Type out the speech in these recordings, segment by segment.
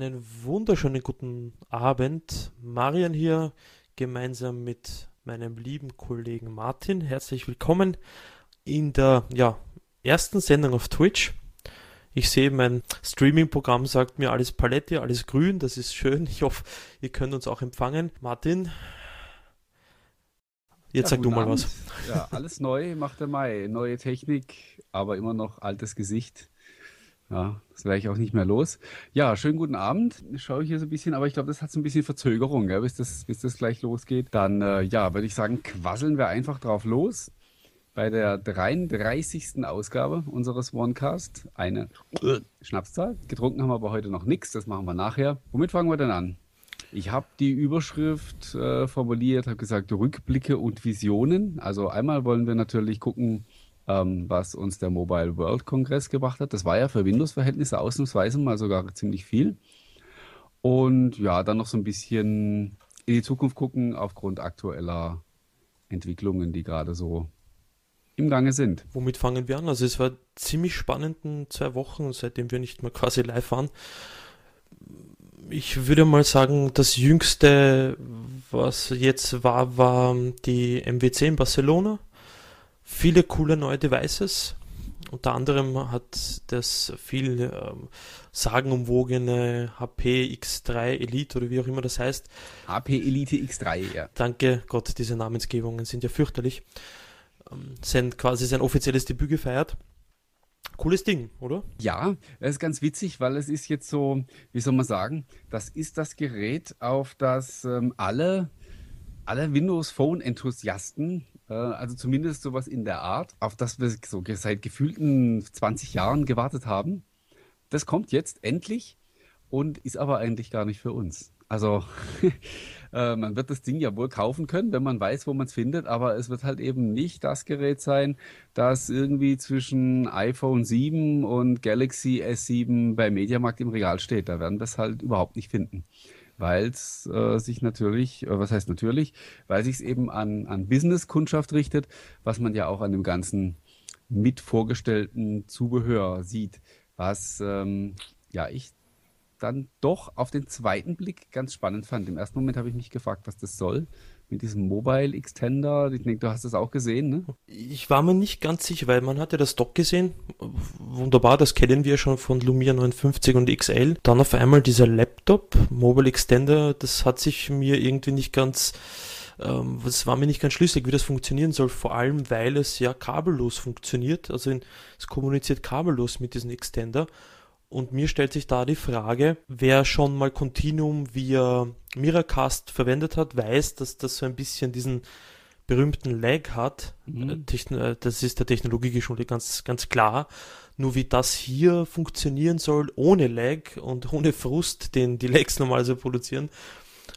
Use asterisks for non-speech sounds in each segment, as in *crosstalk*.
Einen wunderschönen guten Abend. Marian hier, gemeinsam mit meinem lieben Kollegen Martin. Herzlich willkommen in der ja, ersten Sendung auf Twitch. Ich sehe, mein Streaming-Programm sagt mir alles Palette, alles grün, das ist schön. Ich hoffe, ihr könnt uns auch empfangen. Martin, jetzt ja, sag du mal Abend. was. Ja, alles neu macht der Mai. Neue Technik, aber immer noch altes Gesicht. Ja, das wäre ich auch nicht mehr los. Ja, schönen guten Abend. Ich schaue hier so ein bisschen, aber ich glaube, das hat so ein bisschen Verzögerung, gell, bis, das, bis das gleich losgeht. Dann, äh, ja, würde ich sagen, quasseln wir einfach drauf los. Bei der 33. Ausgabe unseres OneCast. Eine Schnapszahl. Getrunken haben wir aber heute noch nichts, das machen wir nachher. Womit fangen wir denn an? Ich habe die Überschrift äh, formuliert, habe gesagt Rückblicke und Visionen. Also einmal wollen wir natürlich gucken, ähm, was uns der Mobile World Kongress gebracht hat. Das war ja für Windows-Verhältnisse ausnahmsweise mal sogar ziemlich viel. Und ja, dann noch so ein bisschen in die Zukunft gucken aufgrund aktueller Entwicklungen, die gerade so im Gange sind. Womit fangen wir an? Also es war ziemlich spannend in zwei Wochen, seitdem wir nicht mehr quasi live waren. Ich würde mal sagen, das jüngste, was jetzt war, war die MWC in Barcelona viele coole neue Devices. Unter anderem hat das viel ähm, sagenumwogene HP X3 Elite oder wie auch immer das heißt. HP Elite X3, ja. Danke Gott, diese Namensgebungen sind ja fürchterlich. Ähm, sein, quasi sein offizielles Debüt gefeiert. Cooles Ding, oder? Ja, es ist ganz witzig, weil es ist jetzt so, wie soll man sagen, das ist das Gerät, auf das ähm, alle, alle Windows Phone Enthusiasten also zumindest sowas in der Art, auf das wir so seit gefühlten 20 Jahren gewartet haben. Das kommt jetzt endlich und ist aber eigentlich gar nicht für uns. Also *laughs* äh, man wird das Ding ja wohl kaufen können, wenn man weiß, wo man es findet, aber es wird halt eben nicht das Gerät sein, das irgendwie zwischen iPhone 7 und Galaxy S7 bei Mediamarkt im Regal steht. Da werden wir es halt überhaupt nicht finden weil es äh, sich natürlich, äh, was heißt natürlich, weil sich es eben an, an Business-Kundschaft richtet, was man ja auch an dem ganzen mit vorgestellten Zubehör sieht, was ähm, ja ich dann doch auf den zweiten Blick ganz spannend fand. Im ersten Moment habe ich mich gefragt, was das soll mit diesem Mobile Extender. Ich denke, du hast das auch gesehen, ne? Ich war mir nicht ganz sicher, weil man hatte das Dock gesehen. Wunderbar, das kennen wir schon von Lumia 59 und XL. Dann auf einmal dieser Laptop, Mobile Extender, das hat sich mir irgendwie nicht ganz, ähm, es war mir nicht ganz schlüssig, wie das funktionieren soll. Vor allem, weil es ja kabellos funktioniert. Also es kommuniziert kabellos mit diesem Extender. Und mir stellt sich da die Frage, wer schon mal Continuum via Miracast verwendet hat, weiß, dass das so ein bisschen diesen berühmten Lag hat. Mhm. Äh, äh, das ist der Technologie geschuldet, ganz, ganz klar. Nur wie das hier funktionieren soll, ohne Lag und ohne Frust, den die Lags *laughs* normalerweise produzieren,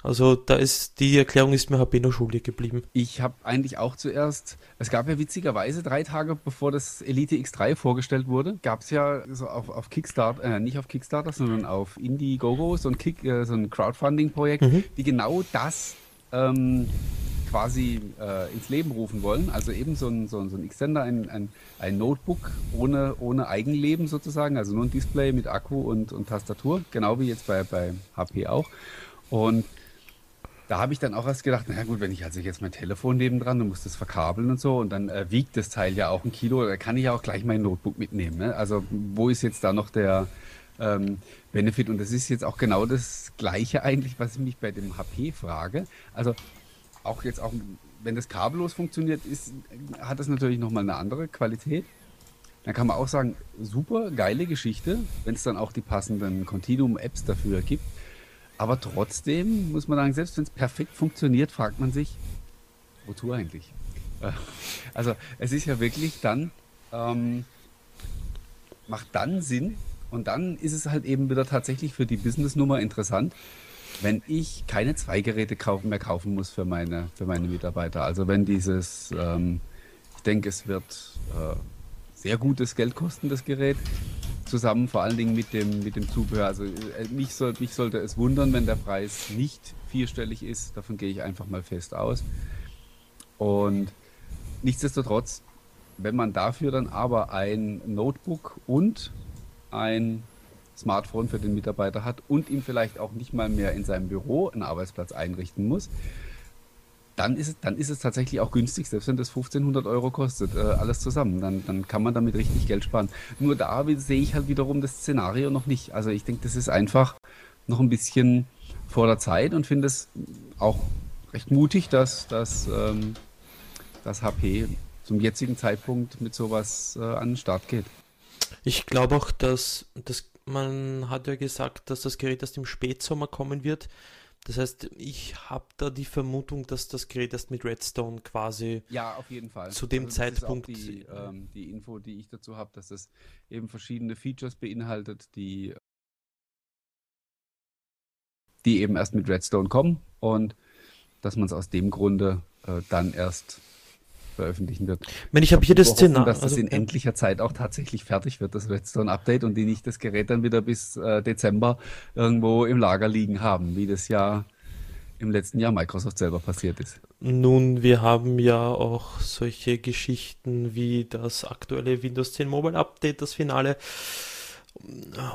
also da ist die Erklärung ist mir HP noch schuldig geblieben. Ich habe eigentlich auch zuerst, es gab ja witzigerweise drei Tage bevor das Elite X3 vorgestellt wurde, gab es ja so auf, auf Kickstarter, äh, nicht auf Kickstarter, sondern auf Indiegogo so ein, Kick, äh, so ein Crowdfunding-Projekt, mhm. die genau das ähm, quasi äh, ins Leben rufen wollen. Also eben so ein, so ein, so ein Extender, ein, ein, ein Notebook ohne, ohne Eigenleben sozusagen, also nur ein Display mit Akku und, und Tastatur, genau wie jetzt bei, bei HP auch. Und da habe ich dann auch erst gedacht, na gut, wenn ich also jetzt mein Telefon nebendran und muss das verkabeln und so und dann äh, wiegt das Teil ja auch ein Kilo, da kann ich ja auch gleich mein Notebook mitnehmen. Ne? Also wo ist jetzt da noch der ähm, Benefit? Und das ist jetzt auch genau das Gleiche eigentlich, was ich mich bei dem HP frage. Also auch jetzt auch, wenn das kabellos funktioniert, ist, hat das natürlich nochmal eine andere Qualität. Dann kann man auch sagen, super, geile Geschichte, wenn es dann auch die passenden Continuum-Apps dafür gibt. Aber trotzdem muss man sagen, selbst wenn es perfekt funktioniert, fragt man sich, wozu eigentlich? Äh, also es ist ja wirklich dann, ähm, macht dann Sinn und dann ist es halt eben wieder tatsächlich für die Businessnummer interessant, wenn ich keine zwei Geräte kaufen, mehr kaufen muss für meine, für meine Mitarbeiter. Also wenn dieses, ähm, ich denke, es wird äh, sehr gutes Geld kosten, das Gerät zusammen, vor allen Dingen mit dem, mit dem Zubehör. Also äh, mich, soll, mich sollte es wundern, wenn der Preis nicht vierstellig ist. Davon gehe ich einfach mal fest aus. Und nichtsdestotrotz, wenn man dafür dann aber ein Notebook und ein Smartphone für den Mitarbeiter hat und ihm vielleicht auch nicht mal mehr in seinem Büro einen Arbeitsplatz einrichten muss, dann ist es, dann ist es tatsächlich auch günstig, selbst wenn das 1500 Euro kostet, äh, alles zusammen. Dann, dann kann man damit richtig Geld sparen. Nur da sehe ich halt wiederum das Szenario noch nicht. Also ich denke, das ist einfach noch ein bisschen vor der Zeit und finde es auch recht mutig, dass, dass, ähm, dass HP zum jetzigen Zeitpunkt mit sowas äh, an den Start geht. Ich glaube auch, dass, dass man hat ja gesagt, dass das Gerät erst im Spätsommer kommen wird. Das heißt, ich habe da die Vermutung, dass das Gerät erst mit Redstone quasi ja, auf jeden Fall. zu dem also Zeitpunkt. die, ähm, die Info, die ich dazu habe, dass es eben verschiedene Features beinhaltet, die, die eben erst mit Redstone kommen und dass man es aus dem Grunde äh, dann erst veröffentlichen wird. Meine, ich habe hier das Szenario. Dass das also, in ja. endlicher Zeit auch tatsächlich fertig wird, das Redstone-Update und die nicht das Gerät dann wieder bis äh, Dezember irgendwo im Lager liegen haben, wie das ja im letzten Jahr Microsoft selber passiert ist. Nun, wir haben ja auch solche Geschichten wie das aktuelle Windows 10 Mobile Update, das Finale.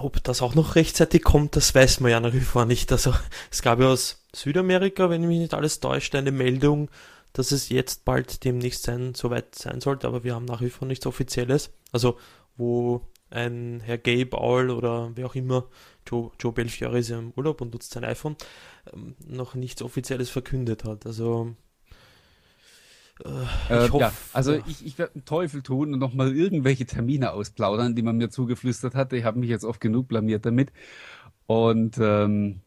Ob das auch noch rechtzeitig kommt, das weiß man ja nach wie vor nicht. Also es gab ja aus Südamerika, wenn mich nicht alles täuscht, eine Meldung, dass es jetzt bald demnächst sein, soweit sein sollte, aber wir haben nach wie vor nichts Offizielles. Also, wo ein Herr Gabe Aul oder wer auch immer, Joe, Joe Belfiore ist ja im Urlaub und nutzt sein iPhone, ähm, noch nichts Offizielles verkündet hat. Also, äh, ich hoffe, ja, also ja. ich, ich werde einen Teufel tun und nochmal irgendwelche Termine ausplaudern, die man mir zugeflüstert hatte. Ich habe mich jetzt oft genug blamiert damit. Und ähm,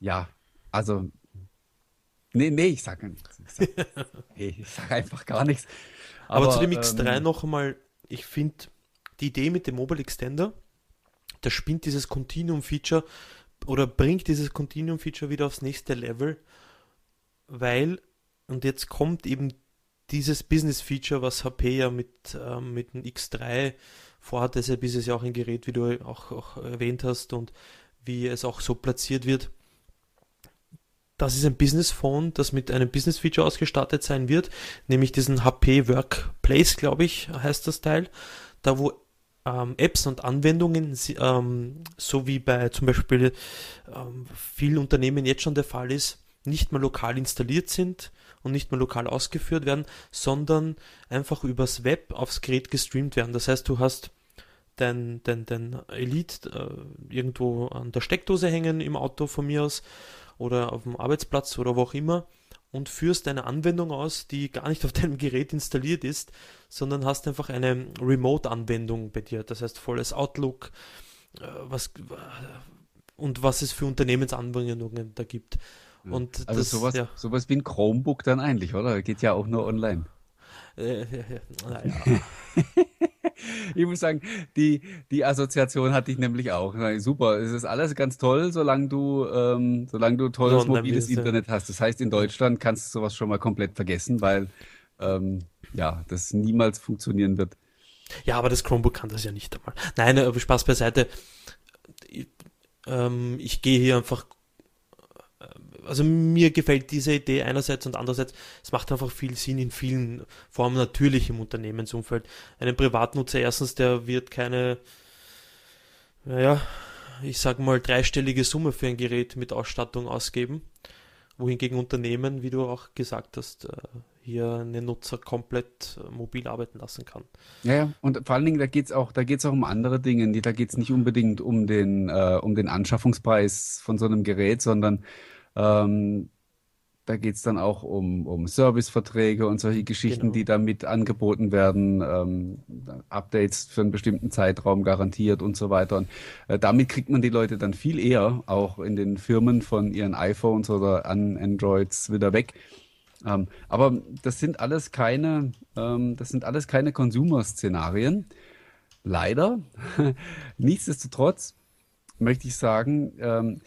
ja, also Nee, nee, ich sage nichts. Ich sage *laughs* nee, sag einfach gar nichts. Aber, Aber zu dem X3 ähm, noch einmal, ich finde die Idee mit dem Mobile Extender, das spinnt dieses Continuum-Feature oder bringt dieses Continuum-Feature wieder aufs nächste Level, weil, und jetzt kommt eben dieses Business-Feature, was HP ja mit, ähm, mit dem X3 vorhat, deshalb ist es ja auch ein Gerät, wie du auch, auch erwähnt hast und wie es auch so platziert wird das ist ein Business Phone, das mit einem Business Feature ausgestattet sein wird, nämlich diesen HP Workplace, glaube ich, heißt das Teil, da wo ähm, Apps und Anwendungen, ähm, so wie bei zum Beispiel ähm, vielen Unternehmen jetzt schon der Fall ist, nicht mehr lokal installiert sind und nicht mehr lokal ausgeführt werden, sondern einfach übers Web aufs Gerät gestreamt werden. Das heißt, du hast dein, dein, dein Elite äh, irgendwo an der Steckdose hängen im Auto von mir aus oder auf dem Arbeitsplatz oder wo auch immer und führst eine Anwendung aus, die gar nicht auf *laughs* deinem Gerät installiert ist, sondern hast einfach eine Remote-Anwendung bei dir. Das heißt volles Outlook, äh, was und was es für Unternehmensanwendungen da gibt. Und also das, sowas, ja. sowas wie ein Chromebook dann eigentlich, oder? Geht ja auch nur online. Äh, naja. *laughs* ich muss sagen, die, die Assoziation hatte ich nämlich auch. Super, es ist alles ganz toll, solange du, ähm, solange du tolles ja, mobiles Internet hast. Das heißt, in Deutschland kannst du sowas schon mal komplett vergessen, weil ähm, ja, das niemals funktionieren wird. Ja, aber das Chromebook kann das ja nicht einmal. Nein, aber Spaß beiseite. Ich, ähm, ich gehe hier einfach also mir gefällt diese Idee einerseits und andererseits, es macht einfach viel Sinn in vielen Formen natürlich im Unternehmensumfeld. Einen Privatnutzer erstens, der wird keine, naja, ich sag mal dreistellige Summe für ein Gerät mit Ausstattung ausgeben, wohingegen Unternehmen, wie du auch gesagt hast, äh, hier einen Nutzer komplett äh, mobil arbeiten lassen kann. Ja, ja. und vor allen Dingen, da geht es auch, auch um andere Dinge. Da geht es nicht unbedingt um den, äh, um den Anschaffungspreis von so einem Gerät, sondern ähm, da geht es dann auch um, um Serviceverträge und solche Geschichten, genau. die damit angeboten werden, ähm, Updates für einen bestimmten Zeitraum garantiert und so weiter. Und äh, damit kriegt man die Leute dann viel eher auch in den Firmen von ihren iPhones oder an Androids wieder weg. Ähm, aber das sind alles keine, ähm, das sind alles keine Consumer-Szenarien. Leider. *laughs* Nichtsdestotrotz möchte ich sagen, ähm,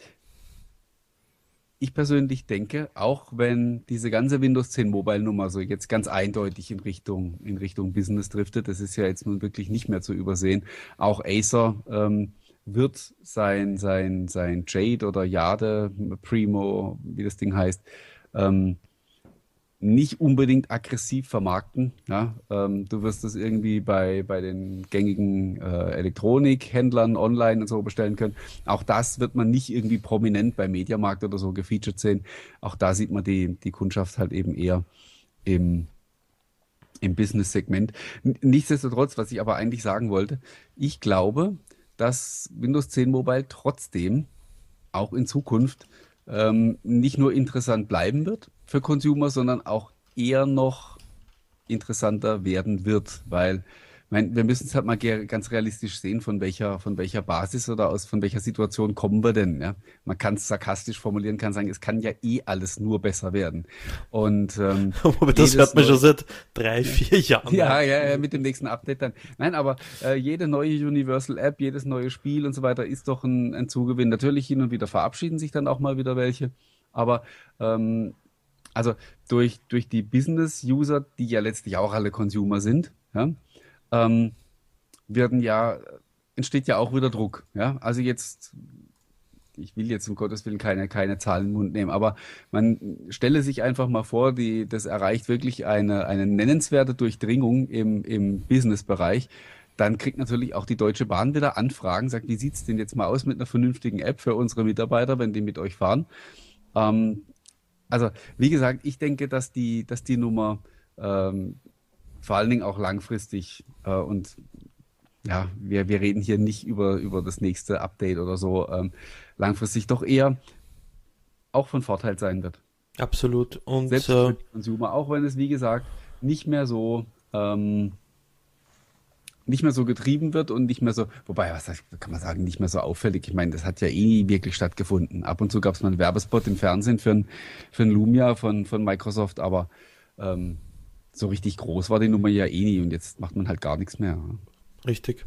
ich persönlich denke, auch wenn diese ganze Windows 10 Mobile Nummer so jetzt ganz eindeutig in Richtung, in Richtung Business driftet, das ist ja jetzt nun wirklich nicht mehr zu übersehen. Auch Acer ähm, wird sein, sein, sein Jade oder Jade Primo, wie das Ding heißt, ähm, nicht unbedingt aggressiv vermarkten. Ja? Ähm, du wirst das irgendwie bei, bei den gängigen äh, Elektronikhändlern online und so bestellen können. Auch das wird man nicht irgendwie prominent bei Mediamarkt oder so gefeatured sehen. Auch da sieht man die, die Kundschaft halt eben eher im, im Business-Segment. Nichtsdestotrotz, was ich aber eigentlich sagen wollte, ich glaube, dass Windows 10 Mobile trotzdem auch in Zukunft ähm, nicht nur interessant bleiben wird für Consumer, sondern auch eher noch interessanter werden wird, weil mein, wir müssen es halt mal ganz realistisch sehen, von welcher, von welcher Basis oder aus von welcher Situation kommen wir denn. Ja? Man kann es sarkastisch formulieren, kann sagen, es kann ja eh alles nur besser werden. Und ähm, *laughs* aber das hört man schon seit drei, vier Jahren. Ja, ja, ja, mit dem nächsten Update dann. Nein, aber äh, jede neue Universal App, jedes neue Spiel und so weiter ist doch ein, ein Zugewinn. Natürlich hin und wieder verabschieden sich dann auch mal wieder welche. Aber ähm, also durch, durch die Business-User, die ja letztlich auch alle Consumer sind, ja, ähm, werden ja, entsteht ja auch wieder Druck. Ja? Also jetzt, ich will jetzt um Gottes Willen keine, keine Zahlen den Mund nehmen, aber man stelle sich einfach mal vor, die, das erreicht wirklich eine, eine nennenswerte Durchdringung im, im Business-Bereich. Dann kriegt natürlich auch die Deutsche Bahn wieder Anfragen, sagt, wie sieht es denn jetzt mal aus mit einer vernünftigen App für unsere Mitarbeiter, wenn die mit euch fahren? Ähm, also, wie gesagt, ich denke, dass die, dass die Nummer ähm, vor allen Dingen auch langfristig äh, und ja, wir, wir reden hier nicht über, über das nächste Update oder so, ähm, langfristig doch eher auch von Vorteil sein wird. Absolut. Und Selbst äh, für die Consumer, auch wenn es, wie gesagt, nicht mehr so ähm, nicht mehr so getrieben wird und nicht mehr so, wobei, was kann man sagen, nicht mehr so auffällig. Ich meine, das hat ja eh nie wirklich stattgefunden. Ab und zu gab es mal einen Werbespot im Fernsehen für ein, für ein Lumia von, von Microsoft, aber ähm, so richtig groß war die Nummer ja eh nie und jetzt macht man halt gar nichts mehr. Richtig.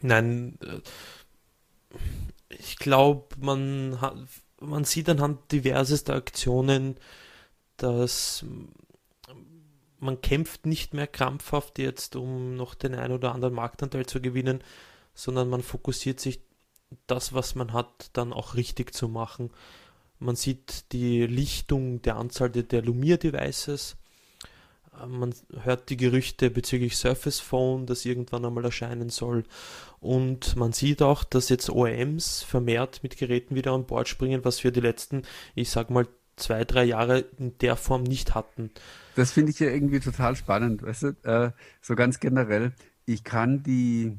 Nein, äh, ich glaube, man, man sieht anhand diversester Aktionen, dass man kämpft nicht mehr krampfhaft jetzt, um noch den einen oder anderen Marktanteil zu gewinnen, sondern man fokussiert sich das, was man hat, dann auch richtig zu machen. Man sieht die Lichtung der Anzahl der, der Lumier-Devices, man hört die Gerüchte bezüglich Surface Phone, das irgendwann einmal erscheinen soll. Und man sieht auch, dass jetzt OEMs vermehrt mit Geräten wieder an Bord springen, was wir die letzten, ich sag mal, zwei, drei Jahre in der Form nicht hatten. Das finde ich ja irgendwie total spannend, weißt du, äh, so ganz generell. Ich kann die,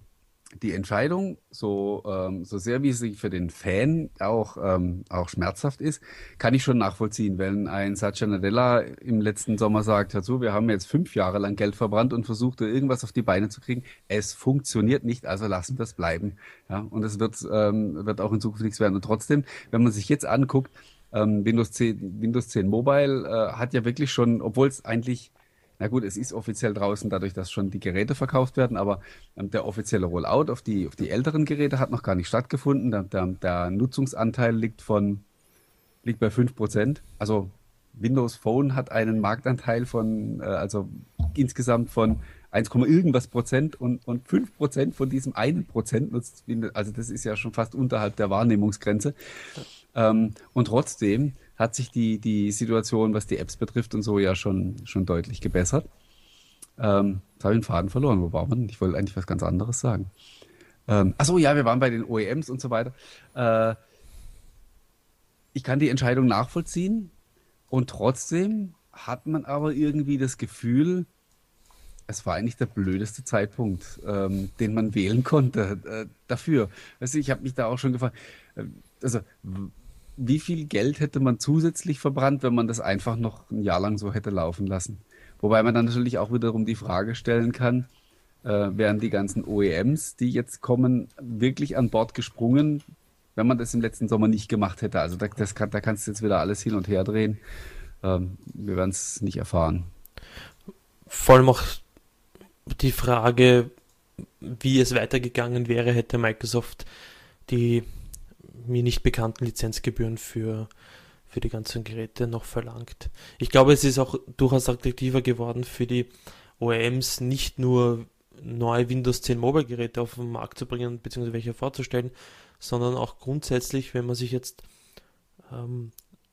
die Entscheidung, so, ähm, so sehr wie sie für den Fan auch, ähm, auch schmerzhaft ist, kann ich schon nachvollziehen. Wenn ein Satya Nadella im letzten Sommer sagt, hör zu, wir haben jetzt fünf Jahre lang Geld verbrannt und versucht, irgendwas auf die Beine zu kriegen. Es funktioniert nicht, also lassen wir es bleiben. Ja, und es wird, ähm, wird auch in Zukunft nichts werden. Und trotzdem, wenn man sich jetzt anguckt, ähm, Windows 10, Windows 10 Mobile äh, hat ja wirklich schon, obwohl es eigentlich na gut, es ist offiziell draußen, dadurch, dass schon die Geräte verkauft werden, aber ähm, der offizielle Rollout auf die, auf die älteren Geräte hat noch gar nicht stattgefunden. Der, der, der Nutzungsanteil liegt von liegt bei 5%. Also Windows Phone hat einen Marktanteil von, äh, also insgesamt von 1, irgendwas Prozent und, und 5 Prozent von diesem einen Prozent nutzt Windows. Also das ist ja schon fast unterhalb der Wahrnehmungsgrenze. Ähm, und trotzdem hat sich die, die Situation, was die Apps betrifft und so, ja schon, schon deutlich gebessert. Ähm, jetzt habe ich den Faden verloren. Wo war man? Ich wollte eigentlich was ganz anderes sagen. Ähm, achso, ja, wir waren bei den OEMs und so weiter. Äh, ich kann die Entscheidung nachvollziehen und trotzdem hat man aber irgendwie das Gefühl, es war eigentlich der blödeste Zeitpunkt, ähm, den man wählen konnte äh, dafür. Weißt ich habe mich da auch schon gefragt, äh, also wie viel Geld hätte man zusätzlich verbrannt, wenn man das einfach noch ein Jahr lang so hätte laufen lassen? Wobei man dann natürlich auch wiederum die Frage stellen kann, äh, wären die ganzen OEMs, die jetzt kommen, wirklich an Bord gesprungen, wenn man das im letzten Sommer nicht gemacht hätte? Also da, kann, da kannst du jetzt wieder alles hin und her drehen. Ähm, wir werden es nicht erfahren. Vor allem auch die Frage, wie es weitergegangen wäre, hätte Microsoft die mir nicht bekannten Lizenzgebühren für, für die ganzen Geräte noch verlangt. Ich glaube, es ist auch durchaus attraktiver geworden für die OEMs, nicht nur neue Windows 10 Mobile Geräte auf den Markt zu bringen, beziehungsweise welche vorzustellen, sondern auch grundsätzlich, wenn man sich jetzt ähm,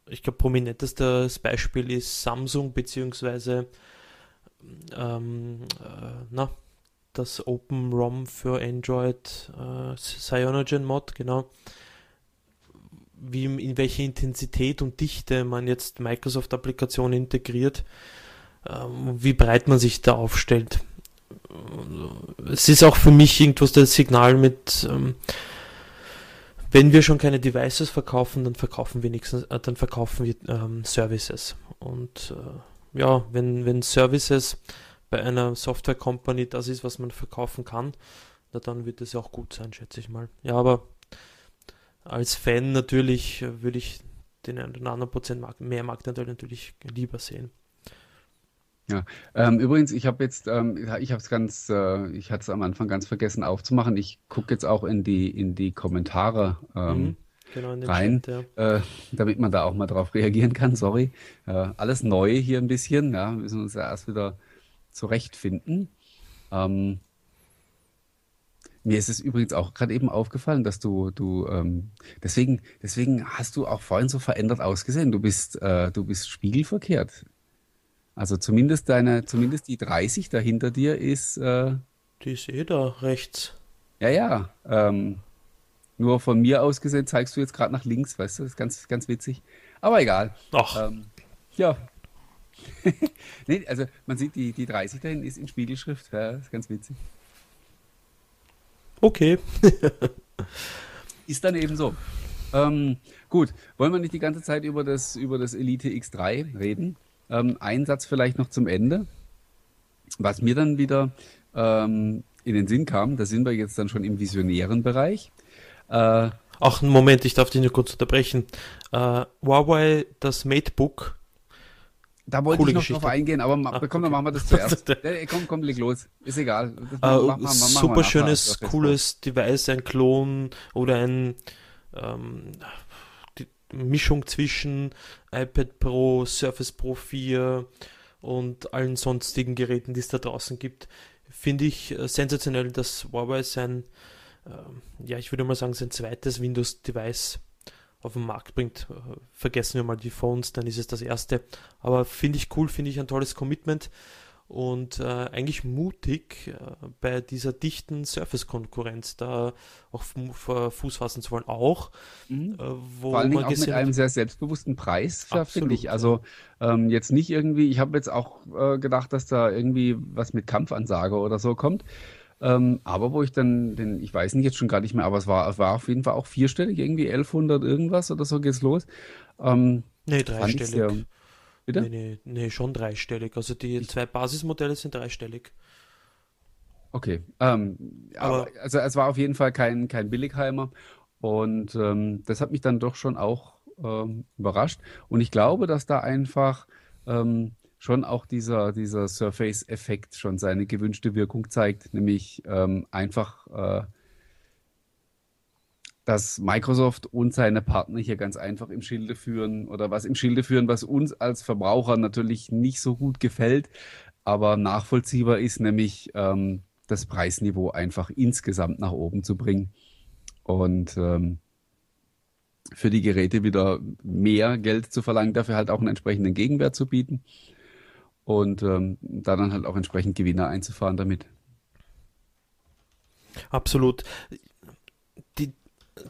ich glaube, prominentestes Beispiel ist Samsung beziehungsweise ähm, äh, das OpenROM für Android äh, Cyanogen Mod, genau. Wie, in welche Intensität und Dichte man jetzt Microsoft-Applikationen integriert, ähm, wie breit man sich da aufstellt. Es ist auch für mich irgendwas das Signal mit, ähm, wenn wir schon keine Devices verkaufen, dann verkaufen wir wenigstens, äh, dann verkaufen wir ähm, Services. Und äh, ja, wenn, wenn Services bei einer Software Company das ist, was man verkaufen kann, dann wird es ja auch gut sein, schätze ich mal. Ja, aber als Fan natürlich äh, würde ich den einen oder anderen Prozent mehr Marktanteil natürlich lieber sehen. Ja, ähm, übrigens, ich habe jetzt, ähm, ich habe es ganz, äh, ich hatte es am Anfang ganz vergessen aufzumachen. Ich gucke jetzt auch in die in die Kommentare ähm, mhm, genau rein, Chat, ja. äh, damit man da auch mal drauf reagieren kann. Sorry, äh, alles neu hier ein bisschen. Ja, müssen uns ja erst wieder zurechtfinden. Ähm, mir ist es übrigens auch gerade eben aufgefallen, dass du, du, ähm, deswegen, deswegen hast du auch vorhin so verändert ausgesehen. Du bist, äh, du bist spiegelverkehrt. Also zumindest deine, zumindest die 30 dahinter dir ist. Äh, die ist eh da rechts. Ja, ja. Ähm, nur von mir aus gesehen zeigst du jetzt gerade nach links, weißt du? Das ist ganz, ganz witzig. Aber egal. Ach. Ähm, ja. *laughs* nee, also man sieht, die, die 30 dahin ist in Spiegelschrift. Ja, das ist ganz witzig. Okay. *laughs* ist dann eben so. Ähm, gut, wollen wir nicht die ganze Zeit über das, über das Elite X3 reden? Ähm, ein Satz vielleicht noch zum Ende. Was mir dann wieder ähm, in den Sinn kam, da sind wir jetzt dann schon im visionären Bereich. Äh, Ach, Moment, ich darf dich nur kurz unterbrechen. Äh, Huawei, das MateBook. Da wollte Coole ich noch Geschichte. drauf eingehen, aber Ach, komm, okay. dann machen wir das *laughs* zuerst. äh, komm, komm, leg los. Ist egal. Uh, super schönes, cooles Device, ein Klon oder ein ähm, Mischung zwischen iPad Pro, Surface Pro 4 und allen sonstigen Geräten, die es da draußen gibt, finde ich äh, sensationell, dass Huawei sein, äh, ja, ich würde mal sagen, sein zweites Windows-Device auf den Markt bringt. Äh, vergessen wir mal die Phones, dann ist es das erste. Aber finde ich cool, finde ich ein tolles Commitment und äh, eigentlich mutig äh, bei dieser dichten Surface-Konkurrenz da auch Fuß fassen zu wollen. Auch, mhm. äh, wo Vor allen Dingen auch mit einem sehr selbstbewussten Preis, finde ich. Also ähm, jetzt nicht irgendwie, ich habe jetzt auch äh, gedacht, dass da irgendwie was mit Kampfansage oder so kommt. Ähm, aber wo ich dann, den, ich weiß nicht jetzt schon gar nicht mehr, aber es war, war auf jeden Fall auch vierstellig, irgendwie 1100 irgendwas oder so geht's los. Ähm, nee, dreistellig. Bitte? Nee, nee, nee, schon dreistellig. Also die zwei Basismodelle sind dreistellig. Okay. Ähm, aber, aber, also es war auf jeden Fall kein, kein Billigheimer. Und ähm, das hat mich dann doch schon auch ähm, überrascht. Und ich glaube, dass da einfach ähm, schon auch dieser, dieser Surface-Effekt schon seine gewünschte Wirkung zeigt, nämlich ähm, einfach äh, dass Microsoft und seine Partner hier ganz einfach im Schilde führen oder was im Schilde führen, was uns als Verbraucher natürlich nicht so gut gefällt, aber nachvollziehbar ist, nämlich ähm, das Preisniveau einfach insgesamt nach oben zu bringen und ähm, für die Geräte wieder mehr Geld zu verlangen, dafür halt auch einen entsprechenden Gegenwert zu bieten und ähm, da dann halt auch entsprechend Gewinner einzufahren damit. Absolut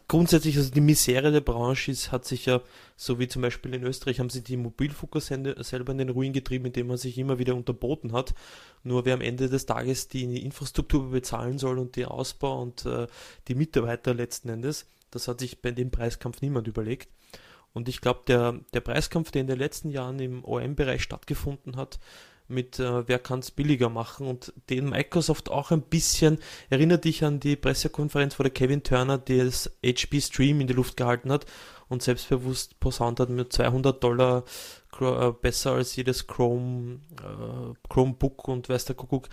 grundsätzlich, also die Misere der Branche ist, hat sich ja, so wie zum Beispiel in Österreich, haben sie die Mobilfunker selber in den Ruin getrieben, indem man sich immer wieder unterboten hat. Nur wer am Ende des Tages die Infrastruktur bezahlen soll und den Ausbau und äh, die Mitarbeiter letzten Endes, das hat sich bei dem Preiskampf niemand überlegt. Und ich glaube, der, der Preiskampf, der in den letzten Jahren im OM-Bereich stattgefunden hat, mit äh, wer kann es billiger machen und den Microsoft auch ein bisschen erinnert dich an die Pressekonferenz, wo der Kevin Turner das HP Stream in die Luft gehalten hat und selbstbewusst posaunt hat mit 200 Dollar äh, besser als jedes Chrome äh, Chromebook und weiß der Kuckuck.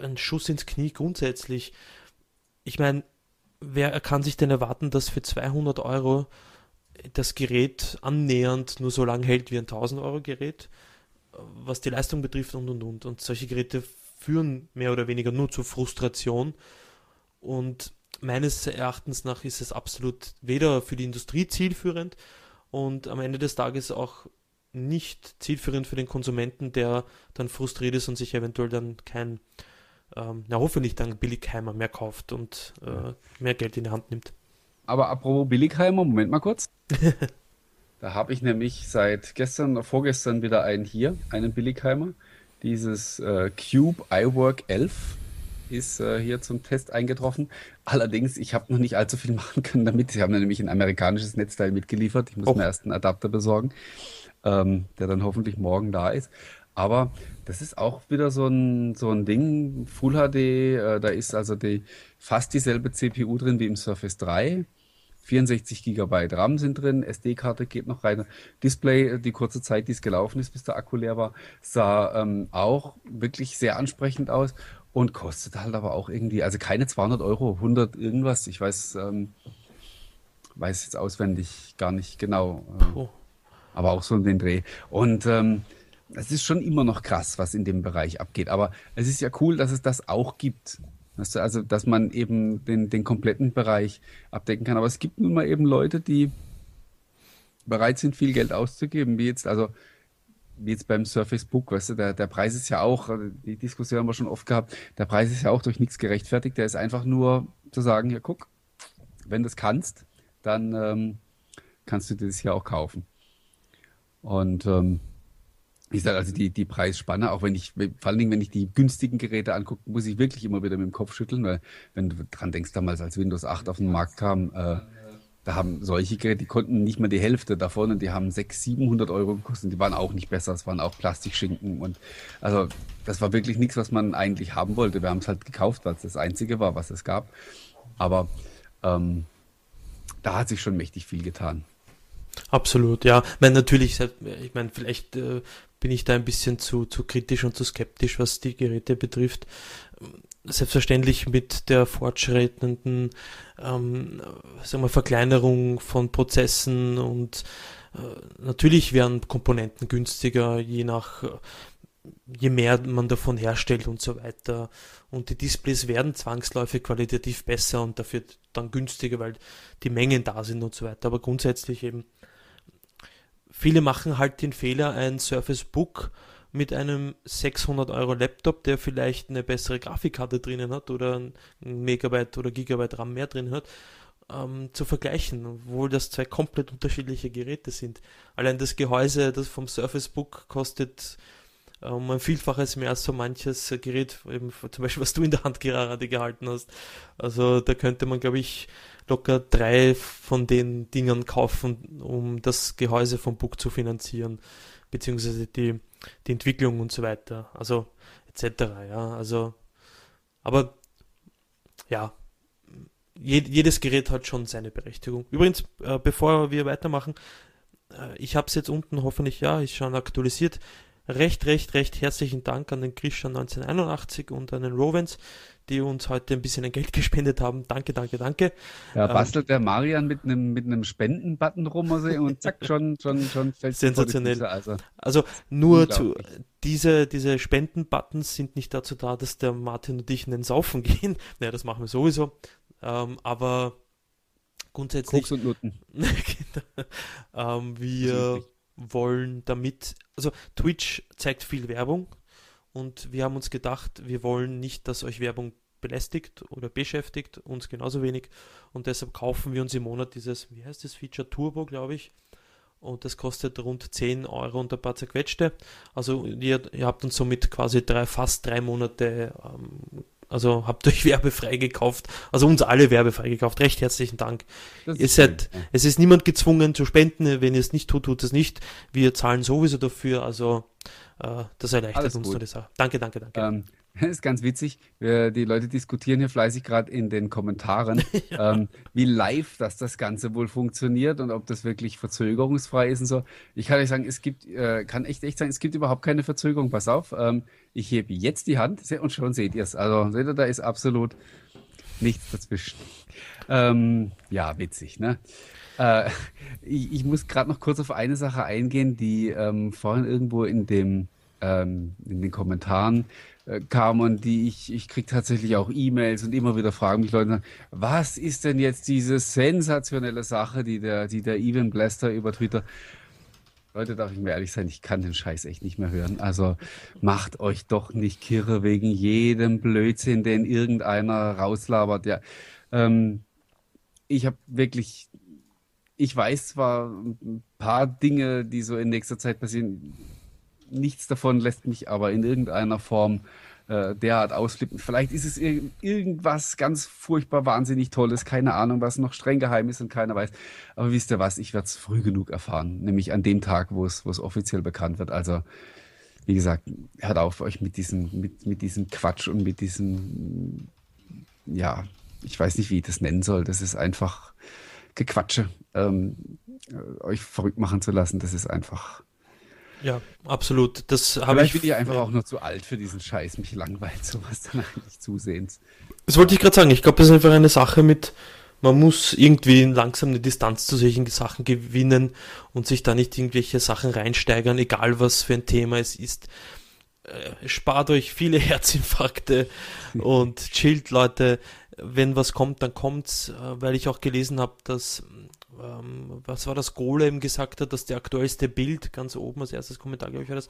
Ein Schuss ins Knie grundsätzlich. Ich meine wer kann sich denn erwarten dass für 200 Euro das Gerät annähernd nur so lange hält wie ein 1000 Euro Gerät was die Leistung betrifft und und und. Und solche Geräte führen mehr oder weniger nur zur Frustration. Und meines Erachtens nach ist es absolut weder für die Industrie zielführend und am Ende des Tages auch nicht zielführend für den Konsumenten, der dann frustriert ist und sich eventuell dann kein, ähm, na hoffentlich dann Billigheimer mehr kauft und äh, mehr Geld in die Hand nimmt. Aber apropos Billigheimer, Moment mal kurz. *laughs* da habe ich nämlich seit gestern oder vorgestern wieder einen hier, einen Billigheimer. Dieses äh, Cube iWork 11 ist äh, hier zum Test eingetroffen. Allerdings, ich habe noch nicht allzu viel *laughs* machen können damit. Sie haben nämlich ein amerikanisches Netzteil mitgeliefert. Ich muss oh. mir erst einen Adapter besorgen ähm, der dann hoffentlich morgen da ist. Aber das ist auch wieder so ein, so ein Ding, Full HD, äh, da ist also die, fast dieselbe CPU drin wie im Surface 3. 64 GB RAM sind drin, SD-Karte geht noch rein. Display, äh, die kurze Zeit, die es gelaufen ist, bis der Akku leer war, sah ähm, auch wirklich sehr ansprechend aus und kostet halt aber auch irgendwie, also keine 200 Euro, 100 irgendwas. Ich weiß, ähm, weiß jetzt auswendig gar nicht genau. Oh aber auch so in den Dreh. Und ähm, es ist schon immer noch krass, was in dem Bereich abgeht. Aber es ist ja cool, dass es das auch gibt. Weißt du, also, dass man eben den, den kompletten Bereich abdecken kann. Aber es gibt nun mal eben Leute, die bereit sind, viel Geld auszugeben, wie jetzt, also, wie jetzt beim Surface Book, weißt du, der, der Preis ist ja auch, die Diskussion haben wir schon oft gehabt, der Preis ist ja auch durch nichts gerechtfertigt. Der ist einfach nur zu sagen, ja, guck, wenn du es kannst, dann ähm, kannst du dir das hier auch kaufen. Und ähm, ich sage also die, die Preisspanne, auch wenn ich, vor allen Dingen, wenn ich die günstigen Geräte angucke, muss ich wirklich immer wieder mit dem Kopf schütteln, weil wenn du dran denkst, damals als Windows 8 auf den Markt kam, äh, da haben solche Geräte, die konnten nicht mal die Hälfte davon und die haben 600, 700 Euro gekostet. Die waren auch nicht besser, es waren auch Plastikschinken und also das war wirklich nichts, was man eigentlich haben wollte. Wir haben es halt gekauft, weil es das Einzige war, was es gab. Aber ähm, da hat sich schon mächtig viel getan. Absolut, ja. Ich meine, natürlich, ich meine, vielleicht äh, bin ich da ein bisschen zu, zu kritisch und zu skeptisch, was die Geräte betrifft. Selbstverständlich mit der fortschreitenden ähm, sagen wir, Verkleinerung von Prozessen und äh, natürlich werden Komponenten günstiger, je nach je mehr man davon herstellt und so weiter. Und die Displays werden zwangsläufig qualitativ besser und dafür dann günstiger, weil die Mengen da sind und so weiter. Aber grundsätzlich eben viele machen halt den Fehler, ein Surface Book mit einem 600 Euro Laptop, der vielleicht eine bessere Grafikkarte drinnen hat oder ein Megabyte oder Gigabyte RAM mehr drin hat, ähm, zu vergleichen, obwohl das zwei komplett unterschiedliche Geräte sind. Allein das Gehäuse, das vom Surface Book kostet um ein Vielfaches mehr als so manches Gerät, eben zum Beispiel was du in der Hand gerade gehalten hast. Also da könnte man, glaube ich, locker drei von den Dingern kaufen, um das Gehäuse vom Book zu finanzieren, beziehungsweise die, die Entwicklung und so weiter. Also etc. Ja, also, aber ja, jedes Gerät hat schon seine Berechtigung. Übrigens, äh, bevor wir weitermachen, äh, ich habe es jetzt unten hoffentlich, ja, ist schon aktualisiert recht, recht, recht herzlichen Dank an den Christian 1981 und an den Rovens, die uns heute ein bisschen ein Geld *laughs* gespendet haben. Danke, danke, danke. Ja, ähm, bastelt der Marian mit einem mit einem Spendenbutton rum und zack, schon, schon, schon fällt Sensationell. Also, also nur zu, diese, diese Spendenbuttons sind nicht dazu da, dass der Martin und ich in den Saufen *laughs* gehen. Naja, das machen wir sowieso. Ähm, aber grundsätzlich. Koks und Nutten. *laughs* ähm, wir wollen damit, also Twitch zeigt viel Werbung und wir haben uns gedacht, wir wollen nicht, dass euch Werbung belästigt oder beschäftigt, uns genauso wenig und deshalb kaufen wir uns im Monat dieses, wie heißt das, Feature Turbo, glaube ich, und das kostet rund 10 Euro und ein paar zerquetschte. Also ihr, ihr habt uns somit quasi drei, fast drei Monate ähm, also habt euch *laughs* werbefrei gekauft, also uns alle werbefrei gekauft. Recht herzlichen Dank. Ihr seid, schön, es ist niemand gezwungen zu spenden. Wenn ihr es nicht tut, tut es nicht. Wir zahlen sowieso dafür. Also äh, das erleichtert Alles uns gut. nur die Sache. Danke, danke, danke. Ähm, das *laughs* ist ganz witzig. Die Leute diskutieren hier fleißig gerade in den Kommentaren, *laughs* ja. ähm, wie live das, das Ganze wohl funktioniert und ob das wirklich verzögerungsfrei ist und so. Ich kann euch sagen, es gibt, äh, kann echt echt sagen, es gibt überhaupt keine Verzögerung. Pass auf, ähm, ich hebe jetzt die Hand und schon seht ihr es. Also seht ihr, da ist absolut nichts dazwischen. Ähm, ja, witzig, ne? Äh, *laughs* ich, ich, muss gerade noch kurz auf eine Sache eingehen, die ähm, vorhin irgendwo in dem ähm, in den Kommentaren kam und die ich, ich kriege tatsächlich auch E-Mails und immer wieder fragen mich Leute, was ist denn jetzt diese sensationelle Sache, die der, die der Even Blaster über Twitter Leute, darf ich mir ehrlich sein, ich kann den Scheiß echt nicht mehr hören. Also macht euch doch nicht kirre wegen jedem Blödsinn, den irgendeiner rauslabert. Ja, ähm, ich habe wirklich, ich weiß zwar ein paar Dinge, die so in nächster Zeit passieren, nichts davon lässt mich aber in irgendeiner Form äh, derart ausflippen. Vielleicht ist es ir irgendwas ganz furchtbar wahnsinnig Tolles, keine Ahnung, was noch streng geheim ist und keiner weiß. Aber wisst ihr was, ich werde es früh genug erfahren, nämlich an dem Tag, wo es offiziell bekannt wird. Also wie gesagt, hört auf euch mit diesem, mit, mit diesem Quatsch und mit diesem, ja, ich weiß nicht, wie ich das nennen soll. Das ist einfach Gequatsche. Ähm, euch verrückt machen zu lassen, das ist einfach ja, absolut. Das habe ich. bin ich einfach auch nur zu alt für diesen Scheiß. Mich langweilt sowas dann eigentlich zusehends. Das wollte ich gerade sagen. Ich glaube, das ist einfach eine Sache mit, man muss irgendwie langsam eine Distanz zu solchen Sachen gewinnen und sich da nicht irgendwelche Sachen reinsteigern, egal was für ein Thema es ist. Äh, spart euch viele *laughs* Herzinfarkte und chillt, Leute. Wenn was kommt, dann kommt's, äh, weil ich auch gelesen habe, dass ähm, was war das, Golem gesagt hat, dass der aktuellste Bild ganz oben als erstes Kommentar, glaube ich, war das,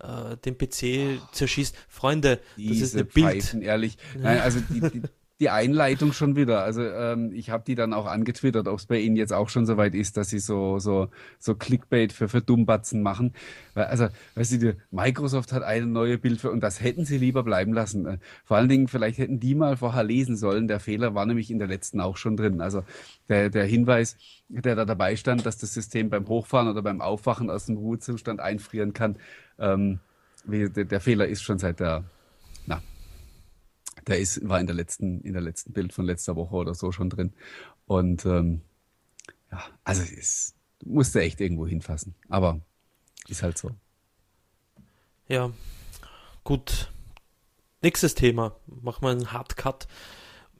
äh, den PC zerschießt. Freunde, das ist ein Bild. Pfeifen, ehrlich. Nein, also die, die, die Einleitung schon wieder. Also ähm, ich habe die dann auch angetwittert, ob es bei Ihnen jetzt auch schon so weit ist, dass Sie so so so Clickbait für für Dummbatzen machen. Also, weißt du, Microsoft hat eine neue Bild für und das hätten Sie lieber bleiben lassen. Äh, vor allen Dingen, vielleicht hätten die mal vorher lesen sollen. Der Fehler war nämlich in der letzten auch schon drin. Also der der Hinweis, der da dabei stand, dass das System beim Hochfahren oder beim Aufwachen aus dem Ruhezustand einfrieren kann. Ähm, der, der Fehler ist schon seit der na, der ist, war in der letzten, in der letzten Bild von letzter Woche oder so schon drin. Und ähm, ja, also es musste echt irgendwo hinfassen. Aber ist halt so. Ja, gut. Nächstes Thema. Machen wir einen Hardcut.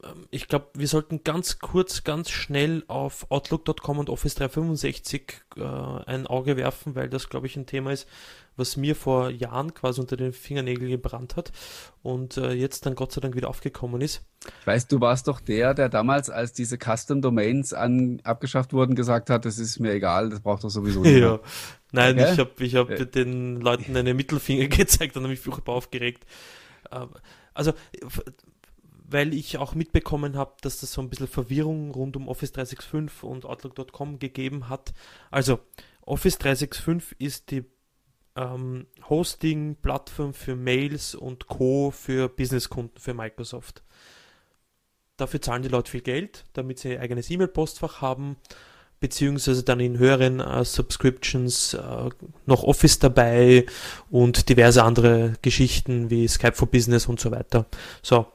Ähm, ich glaube, wir sollten ganz kurz, ganz schnell auf Outlook.com und Office 365 äh, ein Auge werfen, weil das, glaube ich, ein Thema ist, was mir vor Jahren quasi unter den Fingernägeln gebrannt hat und äh, jetzt dann Gott sei Dank wieder aufgekommen ist. Ich weiß, du warst doch der, der damals, als diese Custom Domains an, abgeschafft wurden, gesagt hat, das ist mir egal, das braucht doch sowieso *laughs* nicht. ja. Nein, okay? ich habe ich hab äh. den Leuten eine Mittelfinger *laughs* gezeigt und habe mich furchtbar aufgeregt. Also weil ich auch mitbekommen habe, dass das so ein bisschen Verwirrung rund um Office 365 und Outlook.com gegeben hat. Also, Office 365 ist die ähm, Hosting-Plattform für Mails und Co. für Businesskunden für Microsoft. Dafür zahlen die Leute viel Geld, damit sie ihr eigenes E-Mail-Postfach haben, beziehungsweise dann in höheren äh, Subscriptions äh, noch Office dabei und diverse andere Geschichten wie Skype for Business und so weiter. So,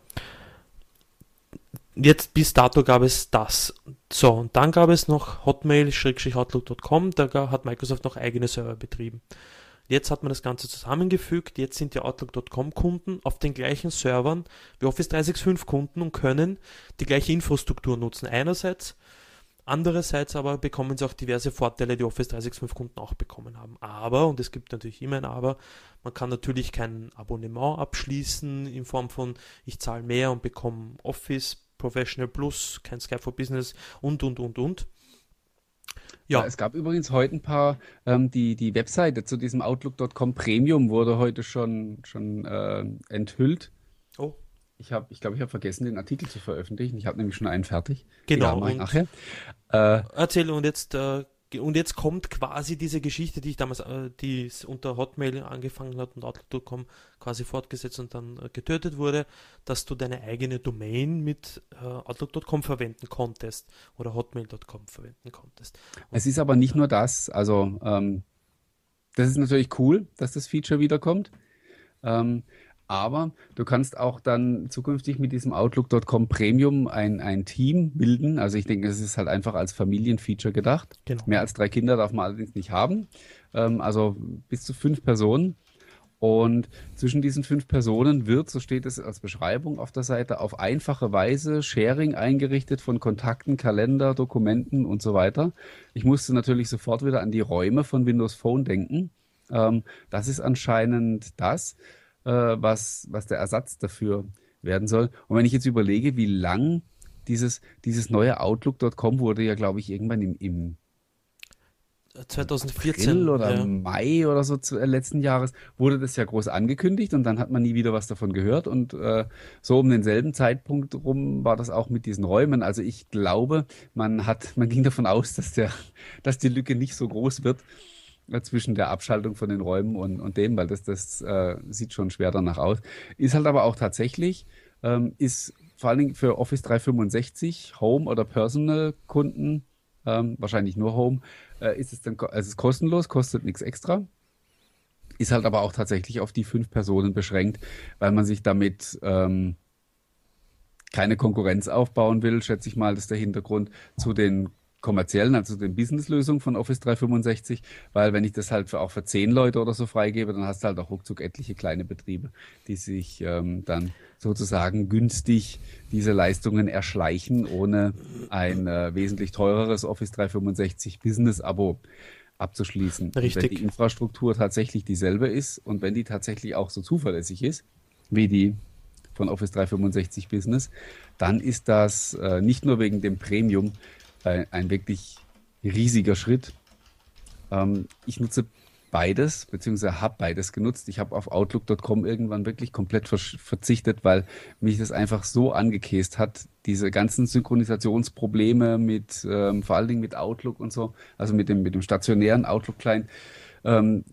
jetzt bis dato gab es das. So, und dann gab es noch Hotmail-outlook.com, da hat Microsoft noch eigene Server betrieben. Jetzt hat man das Ganze zusammengefügt, jetzt sind die Outlook.com-Kunden auf den gleichen Servern wie Office 365-Kunden und können die gleiche Infrastruktur nutzen. Einerseits, andererseits aber bekommen sie auch diverse Vorteile, die Office 365-Kunden auch bekommen haben. Aber, und es gibt natürlich immer ein Aber, man kann natürlich kein Abonnement abschließen in Form von ich zahle mehr und bekomme Office Professional Plus, kein Skype for Business und, und, und, und. Ja. ja. es gab übrigens heute ein paar, ähm, die, die Webseite zu diesem Outlook.com Premium wurde heute schon, schon äh, enthüllt. Oh. Ich habe, ich glaube, ich habe vergessen, den Artikel zu veröffentlichen. Ich habe nämlich schon einen fertig. Genau. Ja, nachher. Äh, Erzähl und jetzt äh, und jetzt kommt quasi diese Geschichte, die ich damals, äh, die unter Hotmail angefangen hat und Outlook.com quasi fortgesetzt und dann äh, getötet wurde, dass du deine eigene Domain mit äh, Outlook.com verwenden konntest oder Hotmail.com verwenden konntest. Und es ist aber nicht nur das, also ähm, das ist natürlich cool, dass das Feature wiederkommt. Ähm, aber du kannst auch dann zukünftig mit diesem Outlook.com Premium ein, ein Team bilden. Also ich denke, es ist halt einfach als Familienfeature gedacht. Genau. Mehr als drei Kinder darf man allerdings nicht haben. Ähm, also bis zu fünf Personen. Und zwischen diesen fünf Personen wird, so steht es als Beschreibung auf der Seite, auf einfache Weise Sharing eingerichtet von Kontakten, Kalender, Dokumenten und so weiter. Ich musste natürlich sofort wieder an die Räume von Windows Phone denken. Ähm, das ist anscheinend das äh, was, was der Ersatz dafür werden soll. Und wenn ich jetzt überlege, wie lang dieses, dieses neue Outlook.com wurde ja, glaube ich, irgendwann im, im 2014 April oder ja. Mai oder so zu, äh, letzten Jahres wurde das ja groß angekündigt und dann hat man nie wieder was davon gehört und äh, so um denselben Zeitpunkt rum war das auch mit diesen Räumen. Also ich glaube, man hat, man ging davon aus, dass der, dass die Lücke nicht so groß wird zwischen der Abschaltung von den Räumen und, und dem, weil das, das äh, sieht schon schwer danach aus. Ist halt aber auch tatsächlich, ähm, ist vor allen Dingen für Office 365 Home oder Personal Kunden, ähm, wahrscheinlich nur Home, äh, ist es dann, also ist kostenlos, kostet nichts extra. Ist halt aber auch tatsächlich auf die fünf Personen beschränkt, weil man sich damit ähm, keine Konkurrenz aufbauen will, schätze ich mal, das ist der Hintergrund zu den kommerziellen, also den Business-Lösungen von Office 365, weil wenn ich das halt für, auch für zehn Leute oder so freigebe, dann hast du halt auch ruckzuck etliche kleine Betriebe, die sich ähm, dann sozusagen günstig diese Leistungen erschleichen, ohne ein äh, wesentlich teureres Office 365 Business-Abo abzuschließen. Und Richtig. wenn die Infrastruktur tatsächlich dieselbe ist und wenn die tatsächlich auch so zuverlässig ist, wie die von Office 365 Business, dann ist das äh, nicht nur wegen dem Premium ein, ein wirklich riesiger Schritt. Ähm, ich nutze beides, beziehungsweise habe beides genutzt. Ich habe auf Outlook.com irgendwann wirklich komplett verzichtet, weil mich das einfach so angekäst hat, diese ganzen Synchronisationsprobleme mit, ähm, vor allen Dingen mit Outlook und so, also mit dem, mit dem stationären Outlook-Client, ähm,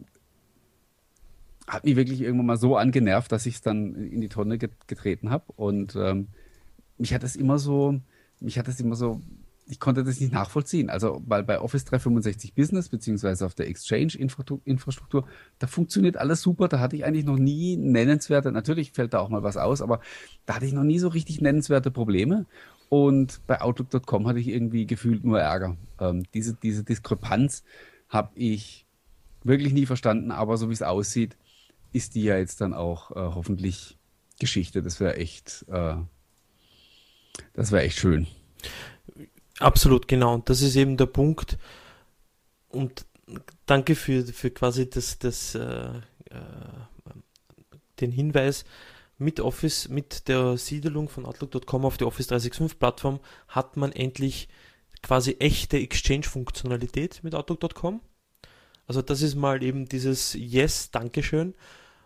hat mich wirklich irgendwann mal so angenervt, dass ich es dann in die Tonne get getreten habe. Und ähm, mich hat das immer so, mich hat das immer so, ich konnte das nicht nachvollziehen. Also, weil bei Office 365 Business, beziehungsweise auf der Exchange-Infrastruktur, da funktioniert alles super. Da hatte ich eigentlich noch nie nennenswerte, natürlich fällt da auch mal was aus, aber da hatte ich noch nie so richtig nennenswerte Probleme. Und bei Outlook.com hatte ich irgendwie gefühlt nur Ärger. Ähm, diese, diese Diskrepanz habe ich wirklich nie verstanden, aber so wie es aussieht, ist die ja jetzt dann auch äh, hoffentlich Geschichte. Das wäre echt, äh, das wäre echt schön. Absolut, genau. Und das ist eben der Punkt. Und danke für, für quasi das, das, äh, äh, den Hinweis. Mit Office, mit der Siedelung von Outlook.com auf die Office 365 Plattform hat man endlich quasi echte Exchange-Funktionalität mit Outlook.com. Also das ist mal eben dieses Yes, Dankeschön.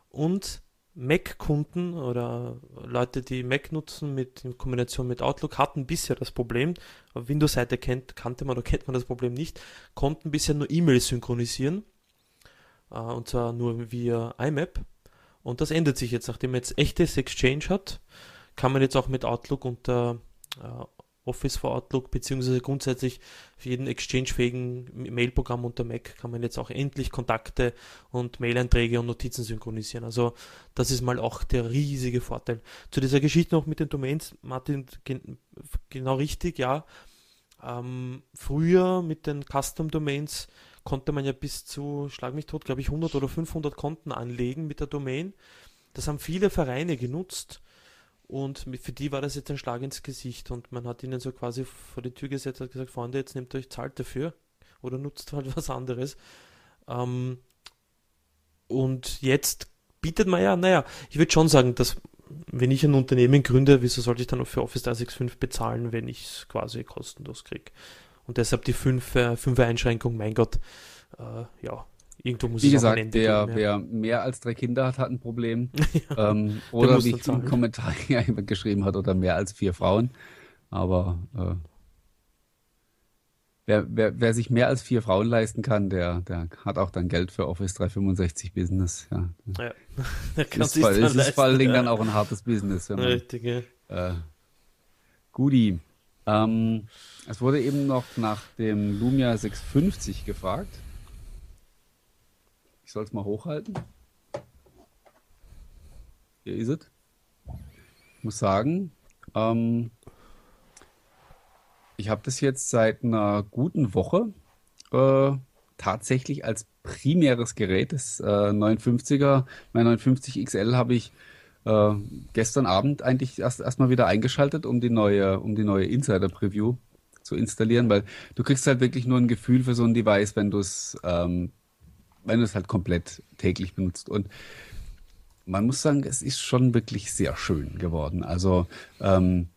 Und Mac-Kunden oder Leute, die Mac nutzen mit in Kombination mit Outlook, hatten bisher das Problem, auf Windows-Seite kennt, kannte man *laughs* oder kennt man das Problem nicht, konnten bisher nur E-Mails synchronisieren, äh, und zwar nur via IMAP. Und das ändert sich jetzt, nachdem man jetzt echtes Exchange hat, kann man jetzt auch mit Outlook unter äh, Office for Outlook, beziehungsweise grundsätzlich für jeden exchange-fähigen Mailprogramm unter Mac kann man jetzt auch endlich Kontakte und Mail-Einträge und Notizen synchronisieren. Also das ist mal auch der riesige Vorteil. Zu dieser Geschichte noch mit den Domains, Martin, gen genau richtig, ja. Ähm, früher mit den Custom-Domains konnte man ja bis zu, schlag mich tot, glaube ich, 100 oder 500 Konten anlegen mit der Domain. Das haben viele Vereine genutzt und für die war das jetzt ein Schlag ins Gesicht und man hat ihnen so quasi vor die Tür gesetzt und gesagt, Freunde, jetzt nehmt euch Zahlt dafür oder nutzt halt *laughs* was anderes. Ähm, und jetzt bietet man ja, naja, ich würde schon sagen, dass wenn ich ein Unternehmen gründe, wieso sollte ich dann für Office 365 bezahlen, wenn ich es quasi kostenlos kriege? Und deshalb die 5 äh, Einschränkung, mein Gott, äh, ja, irgendwo muss Wie es gesagt, der, geben, ja. wer mehr als drei Kinder hat, hat ein Problem. *laughs* Ja, ähm, oder wie ich im. Kommentar *laughs* ja jemand geschrieben hat, oder mehr als vier Frauen. Aber äh, wer, wer, wer sich mehr als vier Frauen leisten kann, der, der hat auch dann Geld für Office 365 Business. Ja. ja. Der kann *laughs* Ist, dann es ist vor allen Dingen ja. dann auch ein hartes Business. Wenn man, Richtig, ja. äh, Guti. Ähm, es wurde eben noch nach dem Lumia 650 gefragt. Ich soll es mal hochhalten. Hier ist es. Ich muss sagen, ähm, ich habe das jetzt seit einer guten Woche äh, tatsächlich als primäres Gerät. Das äh, 59er, mein 59 XL habe ich äh, gestern Abend eigentlich erst erstmal wieder eingeschaltet, um die neue, um die neue Insider Preview zu installieren, weil du kriegst halt wirklich nur ein Gefühl für so ein Device, wenn du es, ähm, wenn du es halt komplett täglich benutzt. Und man muss sagen, es ist schon wirklich sehr schön geworden. Also ähm,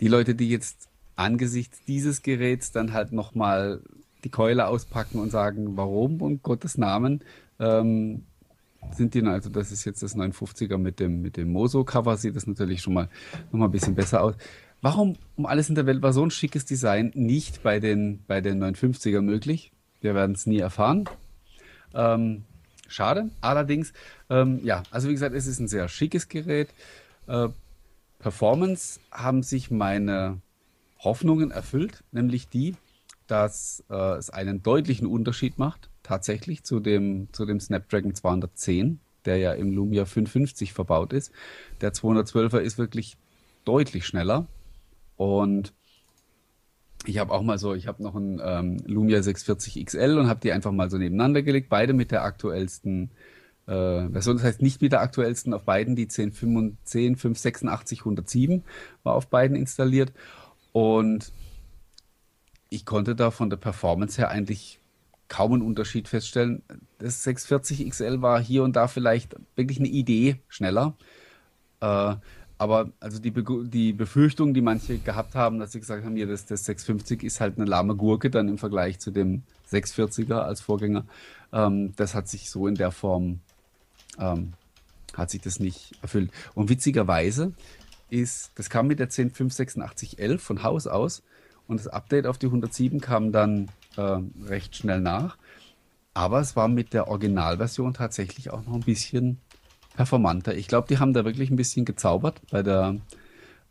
die Leute, die jetzt angesichts dieses Geräts dann halt nochmal die Keule auspacken und sagen, warum um Gottes Namen ähm, sind die, also das ist jetzt das 950er mit dem, mit dem Moso-Cover, sieht das natürlich schon mal nochmal ein bisschen besser aus. Warum um alles in der Welt war so ein schickes Design nicht bei den, bei den 950er möglich? Wir werden es nie erfahren. Ähm, schade. Allerdings, ähm, ja, also wie gesagt, es ist ein sehr schickes Gerät. Äh, Performance haben sich meine Hoffnungen erfüllt, nämlich die, dass äh, es einen deutlichen Unterschied macht, tatsächlich zu dem, zu dem Snapdragon 210, der ja im Lumia 550 verbaut ist. Der 212er ist wirklich deutlich schneller und ich habe auch mal so, ich habe noch ein ähm, Lumia 640 XL und habe die einfach mal so nebeneinander gelegt, beide mit der aktuellsten äh, Version. Das heißt nicht mit der aktuellsten auf beiden, die 10.586 107 war auf beiden installiert. Und ich konnte da von der Performance her eigentlich kaum einen Unterschied feststellen. Das 640 XL war hier und da vielleicht wirklich eine Idee schneller. Äh, aber also die, Be die Befürchtung, die manche gehabt haben, dass sie gesagt haben, ja, das, das 650 ist halt eine lahme Gurke dann im Vergleich zu dem 640er als Vorgänger, ähm, das hat sich so in der Form, ähm, hat sich das nicht erfüllt. Und witzigerweise ist, das kam mit der 1058611 von Haus aus und das Update auf die 107 kam dann äh, recht schnell nach. Aber es war mit der Originalversion tatsächlich auch noch ein bisschen performanter. Ich glaube, die haben da wirklich ein bisschen gezaubert bei der,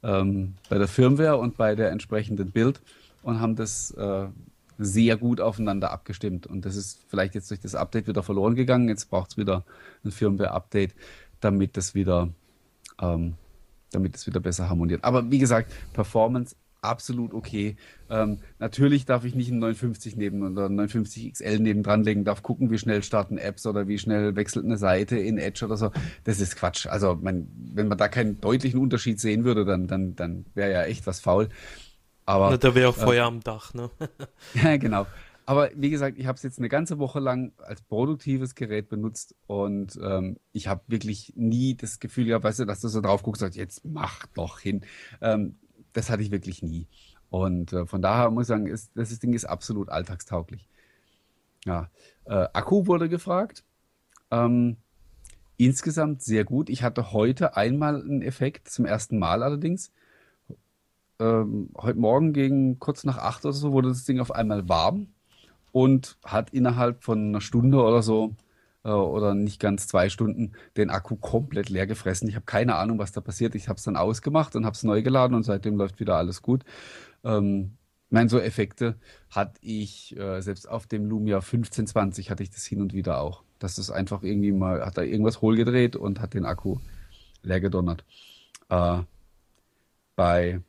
ähm, bei der Firmware und bei der entsprechenden Bild und haben das äh, sehr gut aufeinander abgestimmt. Und das ist vielleicht jetzt durch das Update wieder verloren gegangen. Jetzt braucht es wieder ein Firmware-Update, damit das wieder, ähm, damit es wieder besser harmoniert. Aber wie gesagt, Performance absolut okay. Ähm, natürlich darf ich nicht einen 950 neben oder einen 950 XL neben dran legen, darf gucken, wie schnell starten Apps oder wie schnell wechselt eine Seite in Edge oder so. Das ist Quatsch. Also man, wenn man da keinen deutlichen Unterschied sehen würde, dann, dann, dann wäre ja echt was faul. Aber Na, da wäre auch äh, Feuer am Dach, ne? *laughs* ja, genau. Aber wie gesagt, ich habe es jetzt eine ganze Woche lang als produktives Gerät benutzt und ähm, ich habe wirklich nie das Gefühl gehabt, weißt du, dass du so drauf guckst und sagst, jetzt mach doch hin. Ähm, das hatte ich wirklich nie. Und äh, von daher muss ich sagen, ist, das Ding ist absolut alltagstauglich. Ja, äh, Akku wurde gefragt. Ähm, insgesamt sehr gut. Ich hatte heute einmal einen Effekt, zum ersten Mal allerdings. Ähm, heute Morgen gegen kurz nach acht oder so wurde das Ding auf einmal warm und hat innerhalb von einer Stunde oder so äh, oder nicht ganz zwei Stunden den Akku komplett leer gefressen. Ich habe keine Ahnung, was da passiert. Ich habe es dann ausgemacht und habe es neu geladen und seitdem läuft wieder alles gut. Ähm, meine, so Effekte hatte ich äh, selbst auf dem Lumia 1520 hatte ich das hin und wieder auch. Dass das einfach irgendwie mal, hat da irgendwas hohl gedreht und hat den Akku leer gedonnert. Äh, bei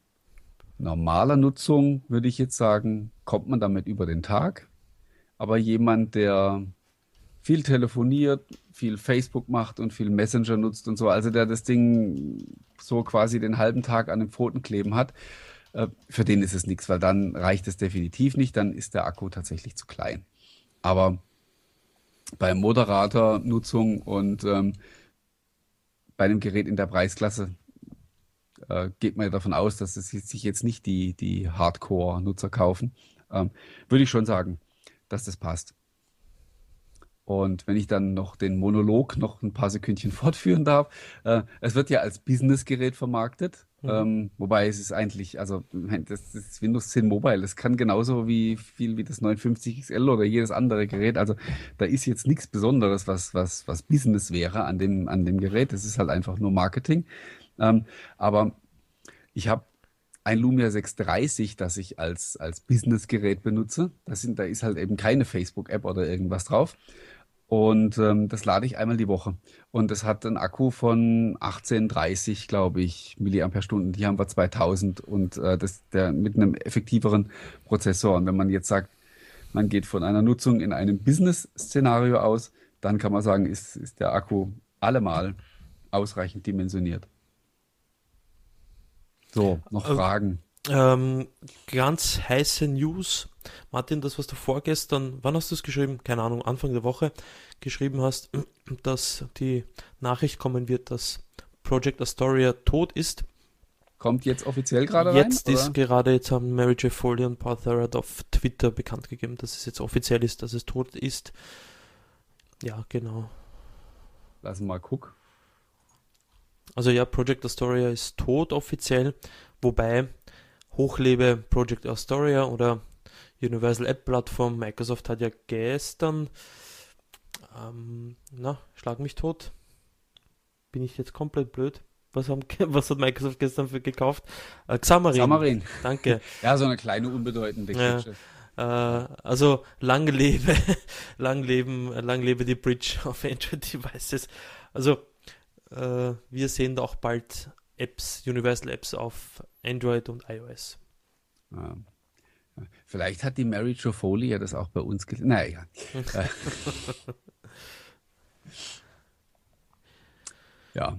normaler Nutzung würde ich jetzt sagen, kommt man damit über den Tag. Aber jemand, der viel telefoniert, viel Facebook macht und viel Messenger nutzt und so, also der das Ding so quasi den halben Tag an den Pfoten kleben hat, äh, für den ist es nichts, weil dann reicht es definitiv nicht, dann ist der Akku tatsächlich zu klein. Aber bei moderater Nutzung und ähm, bei einem Gerät in der Preisklasse äh, geht man ja davon aus, dass es sich jetzt nicht die, die Hardcore-Nutzer kaufen, ähm, würde ich schon sagen, dass das passt. Und wenn ich dann noch den Monolog noch ein paar Sekündchen *laughs* fortführen darf, äh, es wird ja als Business-Gerät vermarktet. Mhm. Ähm, wobei es ist eigentlich, also das ist Windows 10 Mobile, das kann genauso wie viel wie das 950 XL oder jedes andere Gerät. Also da ist jetzt nichts Besonderes, was, was, was Business wäre an dem, an dem Gerät. Das ist halt einfach nur Marketing. Ähm, aber ich habe ein Lumia 630, das ich als, als Business-Gerät benutze. Das sind, da ist halt eben keine Facebook-App oder irgendwas drauf. Und ähm, das lade ich einmal die Woche. Und das hat einen Akku von 1830, glaube ich, Milliampere-Stunden. Die haben wir 2000 und äh, das der mit einem effektiveren Prozessor. Und wenn man jetzt sagt, man geht von einer Nutzung in einem Business-Szenario aus, dann kann man sagen, ist, ist der Akku allemal ausreichend dimensioniert. So, noch Fragen. Ähm, ganz heiße News Martin, das, was du vorgestern, wann hast du es geschrieben? Keine Ahnung, Anfang der Woche geschrieben hast, *clears throat* dass die Nachricht kommen wird, dass Project Astoria tot ist. Kommt jetzt offiziell gerade rein? Jetzt ist gerade, jetzt haben Mary J. Foley und Paul Thurrott auf Twitter bekannt gegeben, dass es jetzt offiziell ist, dass es tot ist. Ja, genau. Lass mal gucken. Also ja, Project Astoria ist tot offiziell, wobei hochlebe Project Astoria oder Universal App Plattform. Microsoft hat ja gestern, ähm, na, schlag mich tot. Bin ich jetzt komplett blöd? Was, haben, *laughs* was hat Microsoft gestern für gekauft? Äh, Xamarin. Xamarin. Danke. *laughs* ja, so eine kleine unbedeutende ja. Äh, also lang lebe, *laughs* lang leben, lang lebe die Bridge auf Android Devices. Also äh, wir sehen da auch bald Apps, Universal Apps auf Android und iOS. Vielleicht hat die Mary Jo Foley ja das auch bei uns gelesen. Naja. *laughs* ja.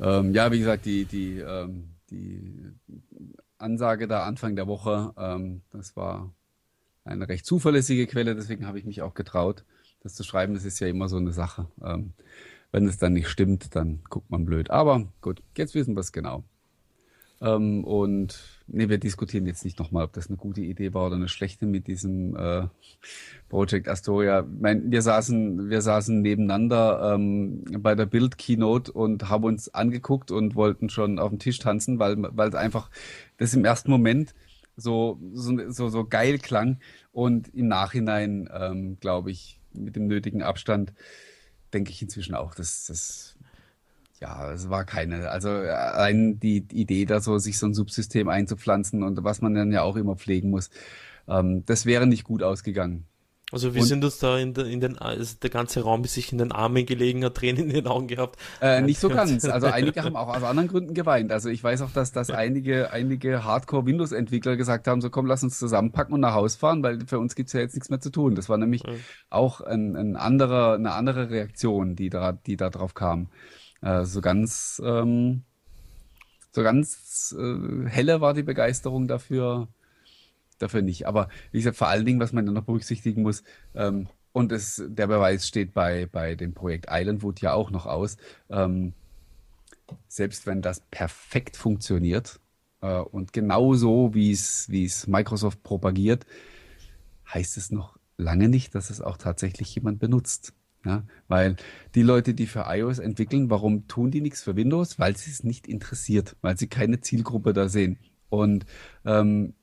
Ähm, ja, wie gesagt, die, die, ähm, die Ansage da Anfang der Woche, ähm, das war eine recht zuverlässige Quelle, deswegen habe ich mich auch getraut, das zu schreiben. Das ist ja immer so eine Sache. Ähm, wenn es dann nicht stimmt, dann guckt man blöd. Aber gut, jetzt wissen wir es genau. Ähm, und nee, wir diskutieren jetzt nicht nochmal, ob das eine gute Idee war oder eine schlechte mit diesem äh, Project Astoria. Mein, wir saßen, wir saßen nebeneinander ähm, bei der Build Keynote und haben uns angeguckt und wollten schon auf den Tisch tanzen, weil weil einfach das im ersten Moment so so so, so geil klang und im Nachhinein ähm, glaube ich mit dem nötigen Abstand denke ich inzwischen auch, dass das ja, es war keine, also allein die Idee, da so sich so ein Subsystem einzupflanzen und was man dann ja auch immer pflegen muss, ähm, das wäre nicht gut ausgegangen. Also wir und, sind uns da in, de, in den, also der ganze Raum ist sich in den Armen gelegen, hat Tränen in den Augen gehabt. Äh, nicht so ganz. Also *laughs* einige haben auch aus anderen Gründen geweint. Also ich weiß auch, dass, dass einige, einige Hardcore-Windows-Entwickler gesagt haben, so komm, lass uns zusammenpacken und nach Haus fahren, weil für uns gibt's ja jetzt nichts mehr zu tun. Das war nämlich ja. auch ein, ein anderer, eine andere Reaktion, die da, die da drauf kam. Äh, so ganz, ähm, so ganz äh, helle war die Begeisterung dafür, dafür nicht. Aber wie gesagt, vor allen Dingen, was man dann noch berücksichtigen muss, ähm, und es, der Beweis steht bei, bei dem Projekt Islandwood ja auch noch aus, ähm, selbst wenn das perfekt funktioniert äh, und genauso, wie es, wie es Microsoft propagiert, heißt es noch lange nicht, dass es auch tatsächlich jemand benutzt. Ja, weil die Leute, die für iOS entwickeln, warum tun die nichts für Windows? Weil sie es nicht interessiert, weil sie keine Zielgruppe da sehen. Und ähm,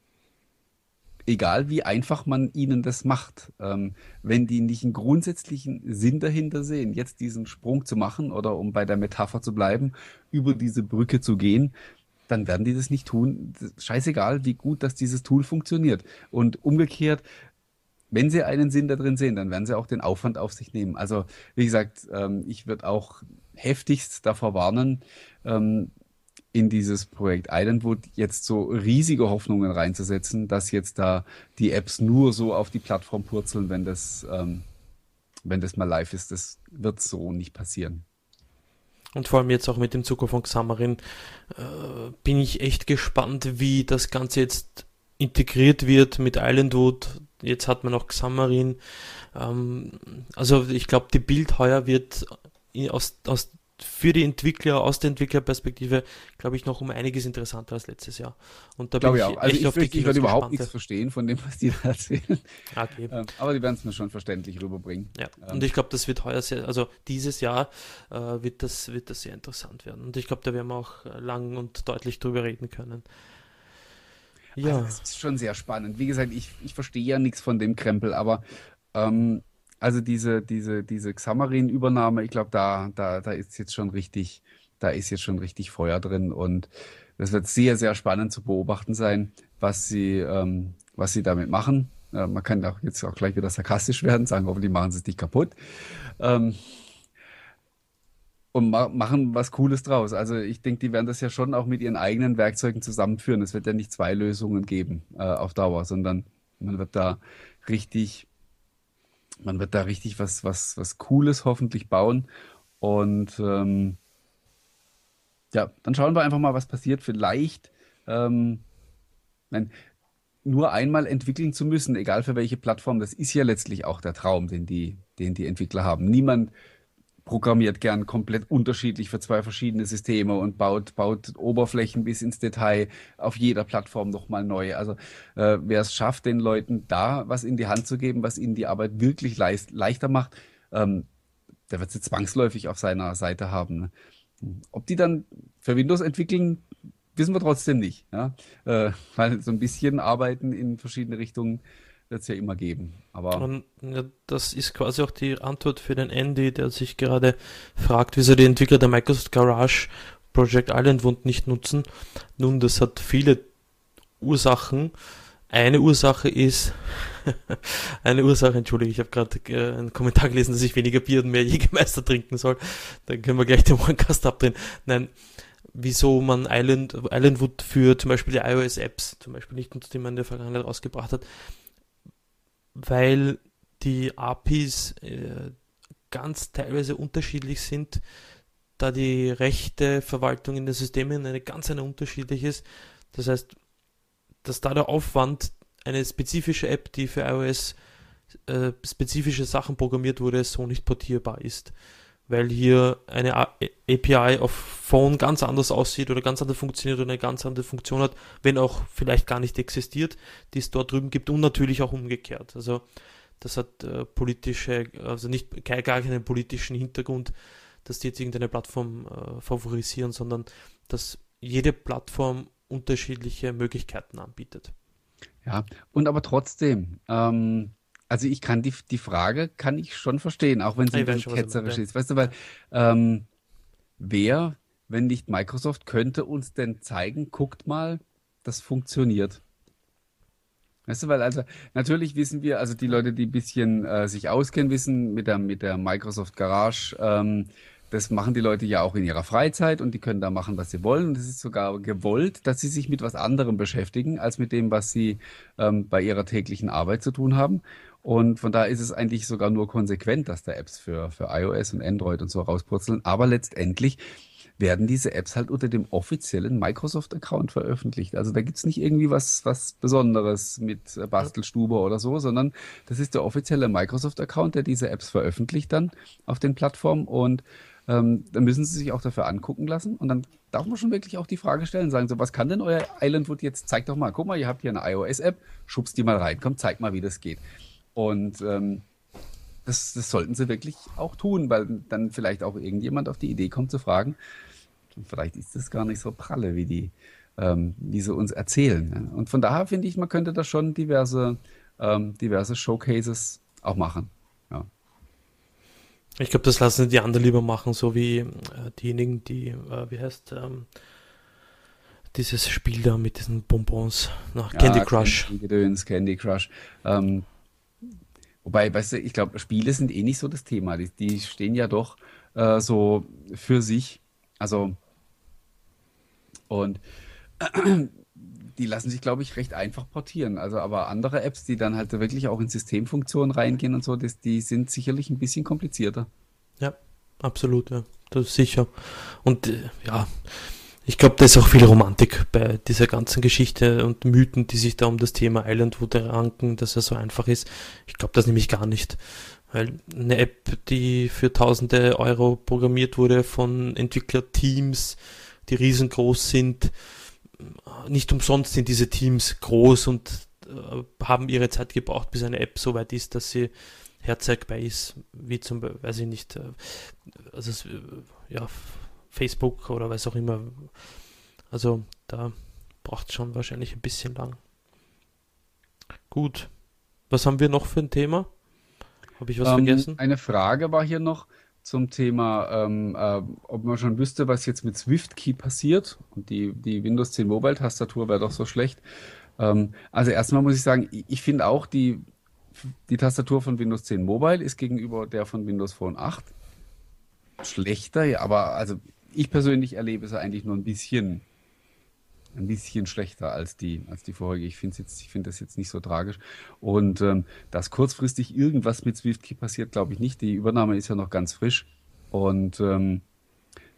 egal wie einfach man ihnen das macht, ähm, wenn die nicht einen grundsätzlichen Sinn dahinter sehen, jetzt diesen Sprung zu machen oder um bei der Metapher zu bleiben, über diese Brücke zu gehen, dann werden die das nicht tun. Scheißegal, wie gut, dass dieses Tool funktioniert. Und umgekehrt, wenn sie einen Sinn da drin sehen, dann werden sie auch den Aufwand auf sich nehmen. Also, wie gesagt, ähm, ich würde auch heftigst davor warnen, ähm, in dieses Projekt Islandwood jetzt so riesige Hoffnungen reinzusetzen, dass jetzt da die Apps nur so auf die Plattform purzeln, wenn das, ähm, wenn das mal live ist. Das wird so nicht passieren. Und vor allem jetzt auch mit dem Zukunft von Xamarin äh, bin ich echt gespannt, wie das Ganze jetzt integriert wird mit Islandwood. Jetzt hat man auch Xamarin. Ähm, also ich glaube, die Bild heuer wird aus, aus für die Entwickler aus der Entwicklerperspektive, glaube ich, noch um einiges interessanter als letztes Jahr. Und da glaube ich auch. Also ich, ich, ich werde überhaupt nichts verstehen von dem, was die da erzählen. Okay. Ähm, aber die werden es mir schon verständlich rüberbringen. Ja. Ähm. Und ich glaube, das wird heuer sehr, also dieses Jahr äh, wird das wird das sehr interessant werden. Und ich glaube, da werden wir auch lang und deutlich drüber reden können. Ja. Also das ist schon sehr spannend. Wie gesagt, ich, ich verstehe ja nichts von dem Krempel, aber ähm, also diese, diese, diese Xamarin-Übernahme, ich glaube, da, da, da ist jetzt schon richtig, da ist jetzt schon richtig Feuer drin und das wird sehr, sehr spannend zu beobachten sein, was sie, ähm, was sie damit machen. Äh, man kann auch jetzt auch gleich wieder sarkastisch werden, sagen, hoffentlich machen sie es nicht kaputt. Ähm, und ma machen was Cooles draus. Also ich denke, die werden das ja schon auch mit ihren eigenen Werkzeugen zusammenführen. Es wird ja nicht zwei Lösungen geben äh, auf Dauer, sondern man wird da richtig man wird da richtig was, was, was Cooles hoffentlich bauen. Und ähm, ja, dann schauen wir einfach mal, was passiert. Vielleicht, ähm, nein, nur einmal entwickeln zu müssen, egal für welche Plattform, das ist ja letztlich auch der Traum, den die, den die Entwickler haben. Niemand programmiert gern komplett unterschiedlich für zwei verschiedene Systeme und baut, baut Oberflächen bis ins Detail auf jeder Plattform nochmal neu. Also äh, wer es schafft, den Leuten da was in die Hand zu geben, was ihnen die Arbeit wirklich leicht, leichter macht, ähm, der wird sie zwangsläufig auf seiner Seite haben. Ne? Ob die dann für Windows entwickeln, wissen wir trotzdem nicht. Ja? Äh, *laughs* weil so ein bisschen Arbeiten in verschiedene Richtungen wird es ja immer geben. Aber Und, ja, das ist quasi auch die Antwort für den Andy, der sich gerade fragt, wieso die Entwickler der Microsoft Garage Project Island Wund nicht nutzen. Nun, das hat viele Ursachen. Eine Ursache ist, *laughs* eine Ursache, entschuldige, ich habe gerade äh, einen Kommentar gelesen, dass ich weniger Bier und mehr Jägermeister trinken soll. Dann können wir gleich den Onecast abdrehen. Nein, wieso man Island, Islandwood für zum Beispiel die iOS-Apps zum Beispiel nicht nutzt, die man in der Vergangenheit rausgebracht hat, weil die APIs äh, ganz teilweise unterschiedlich sind, da die rechte Verwaltung in den Systemen eine ganz eine unterschiedlich ist. Das heißt, dass da der Aufwand, eine spezifische App, die für iOS äh, spezifische Sachen programmiert wurde, so nicht portierbar ist. Weil hier eine API auf Phone ganz anders aussieht oder ganz anders funktioniert oder eine ganz andere Funktion hat, wenn auch vielleicht gar nicht existiert, die es dort drüben gibt und natürlich auch umgekehrt. Also das hat äh, politische, also nicht gar keinen politischen Hintergrund, dass die jetzt irgendeine Plattform äh, favorisieren, sondern dass jede Plattform unterschiedliche Möglichkeiten anbietet. Ja, und aber trotzdem, ähm, also ich kann die, die Frage kann ich schon verstehen, auch wenn sie ein ketzerisch ist. Weißt du, weil ähm, wer, wenn nicht Microsoft, könnte uns denn zeigen, guckt mal, das funktioniert. Weißt du, weil also natürlich wissen wir, also die Leute, die ein bisschen äh, sich auskennen, wissen mit der, mit der Microsoft Garage, ähm, das machen die Leute ja auch in ihrer Freizeit und die können da machen, was sie wollen. Und es ist sogar gewollt, dass sie sich mit was anderem beschäftigen, als mit dem, was sie ähm, bei ihrer täglichen Arbeit zu tun haben. Und von daher ist es eigentlich sogar nur konsequent, dass da Apps für, für iOS und Android und so rauspurzeln. Aber letztendlich werden diese Apps halt unter dem offiziellen Microsoft-Account veröffentlicht. Also da gibt's nicht irgendwie was, was Besonderes mit Bastelstube oder so, sondern das ist der offizielle Microsoft-Account, der diese Apps veröffentlicht dann auf den Plattformen. Und ähm, dann müssen sie sich auch dafür angucken lassen. Und dann darf man schon wirklich auch die Frage stellen, sagen so, was kann denn euer Islandwood jetzt, zeigt doch mal, guck mal, ihr habt hier eine iOS-App, schubst die mal rein, komm, zeig mal, wie das geht. Und ähm, das, das sollten sie wirklich auch tun, weil dann vielleicht auch irgendjemand auf die Idee kommt zu fragen, vielleicht ist das gar nicht so pralle, wie die, ähm, wie sie uns erzählen. Und von daher finde ich, man könnte da schon diverse, ähm, diverse Showcases auch machen. Ja. Ich glaube, das lassen die anderen lieber machen, so wie äh, diejenigen, die, äh, wie heißt, ähm, dieses Spiel da mit diesen Bonbons, nach Candy ja, Crush. Candy, Gedöns, Candy Crush. Ähm, wobei, weißt du, ich glaube, Spiele sind eh nicht so das Thema. Die, die stehen ja doch äh, so für sich. Also, und *clears throat* die lassen sich, glaube ich, recht einfach portieren. Also, aber andere Apps, die dann halt wirklich auch in Systemfunktionen reingehen und so, das, die sind sicherlich ein bisschen komplizierter. Ja, absolut, ja. Das ist sicher. Und äh, ja, ich glaube, da ist auch viel Romantik bei dieser ganzen Geschichte und Mythen, die sich da um das Thema Islandwood ranken, dass er so einfach ist. Ich glaube das nämlich gar nicht. Weil eine App, die für tausende Euro programmiert wurde von Entwicklerteams, die riesengroß sind, nicht umsonst sind diese Teams groß und äh, haben ihre Zeit gebraucht, bis eine App so weit ist, dass sie herzeigbar ist, wie zum Beispiel, weiß ich nicht, äh, also äh, ja, Facebook oder was auch immer. Also da braucht es schon wahrscheinlich ein bisschen lang. Gut. Was haben wir noch für ein Thema? Habe ich was ähm, vergessen? Eine Frage war hier noch zum Thema, ähm, äh, ob man schon wüsste, was jetzt mit SwiftKey passiert. Und die, die Windows 10 Mobile-Tastatur wäre doch so schlecht. Ähm, also erstmal muss ich sagen, ich, ich finde auch, die, die Tastatur von Windows 10 Mobile ist gegenüber der von Windows Phone 8 schlechter, ja, aber also ich persönlich erlebe es eigentlich nur ein bisschen ein bisschen schlechter als die, als die vorherige. Ich finde jetzt, ich finde das jetzt nicht so tragisch. Und ähm, dass kurzfristig irgendwas mit SwiftKey passiert, glaube ich nicht. Die Übernahme ist ja noch ganz frisch. Und ähm,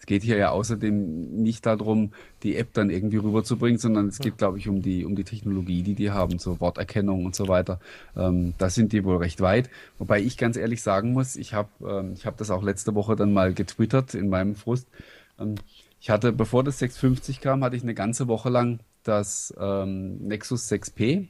Es geht hier ja außerdem nicht darum, die App dann irgendwie rüberzubringen, sondern es geht, glaube ich, um die, um die Technologie, die die haben, so Worterkennung und so weiter. Ähm, da sind die wohl recht weit. Wobei ich ganz ehrlich sagen muss, ich habe ähm, ich hab das auch letzte Woche dann mal getwittert in meinem Frust. Ähm, ich hatte, bevor das 650 kam, hatte ich eine ganze Woche lang das ähm, Nexus 6P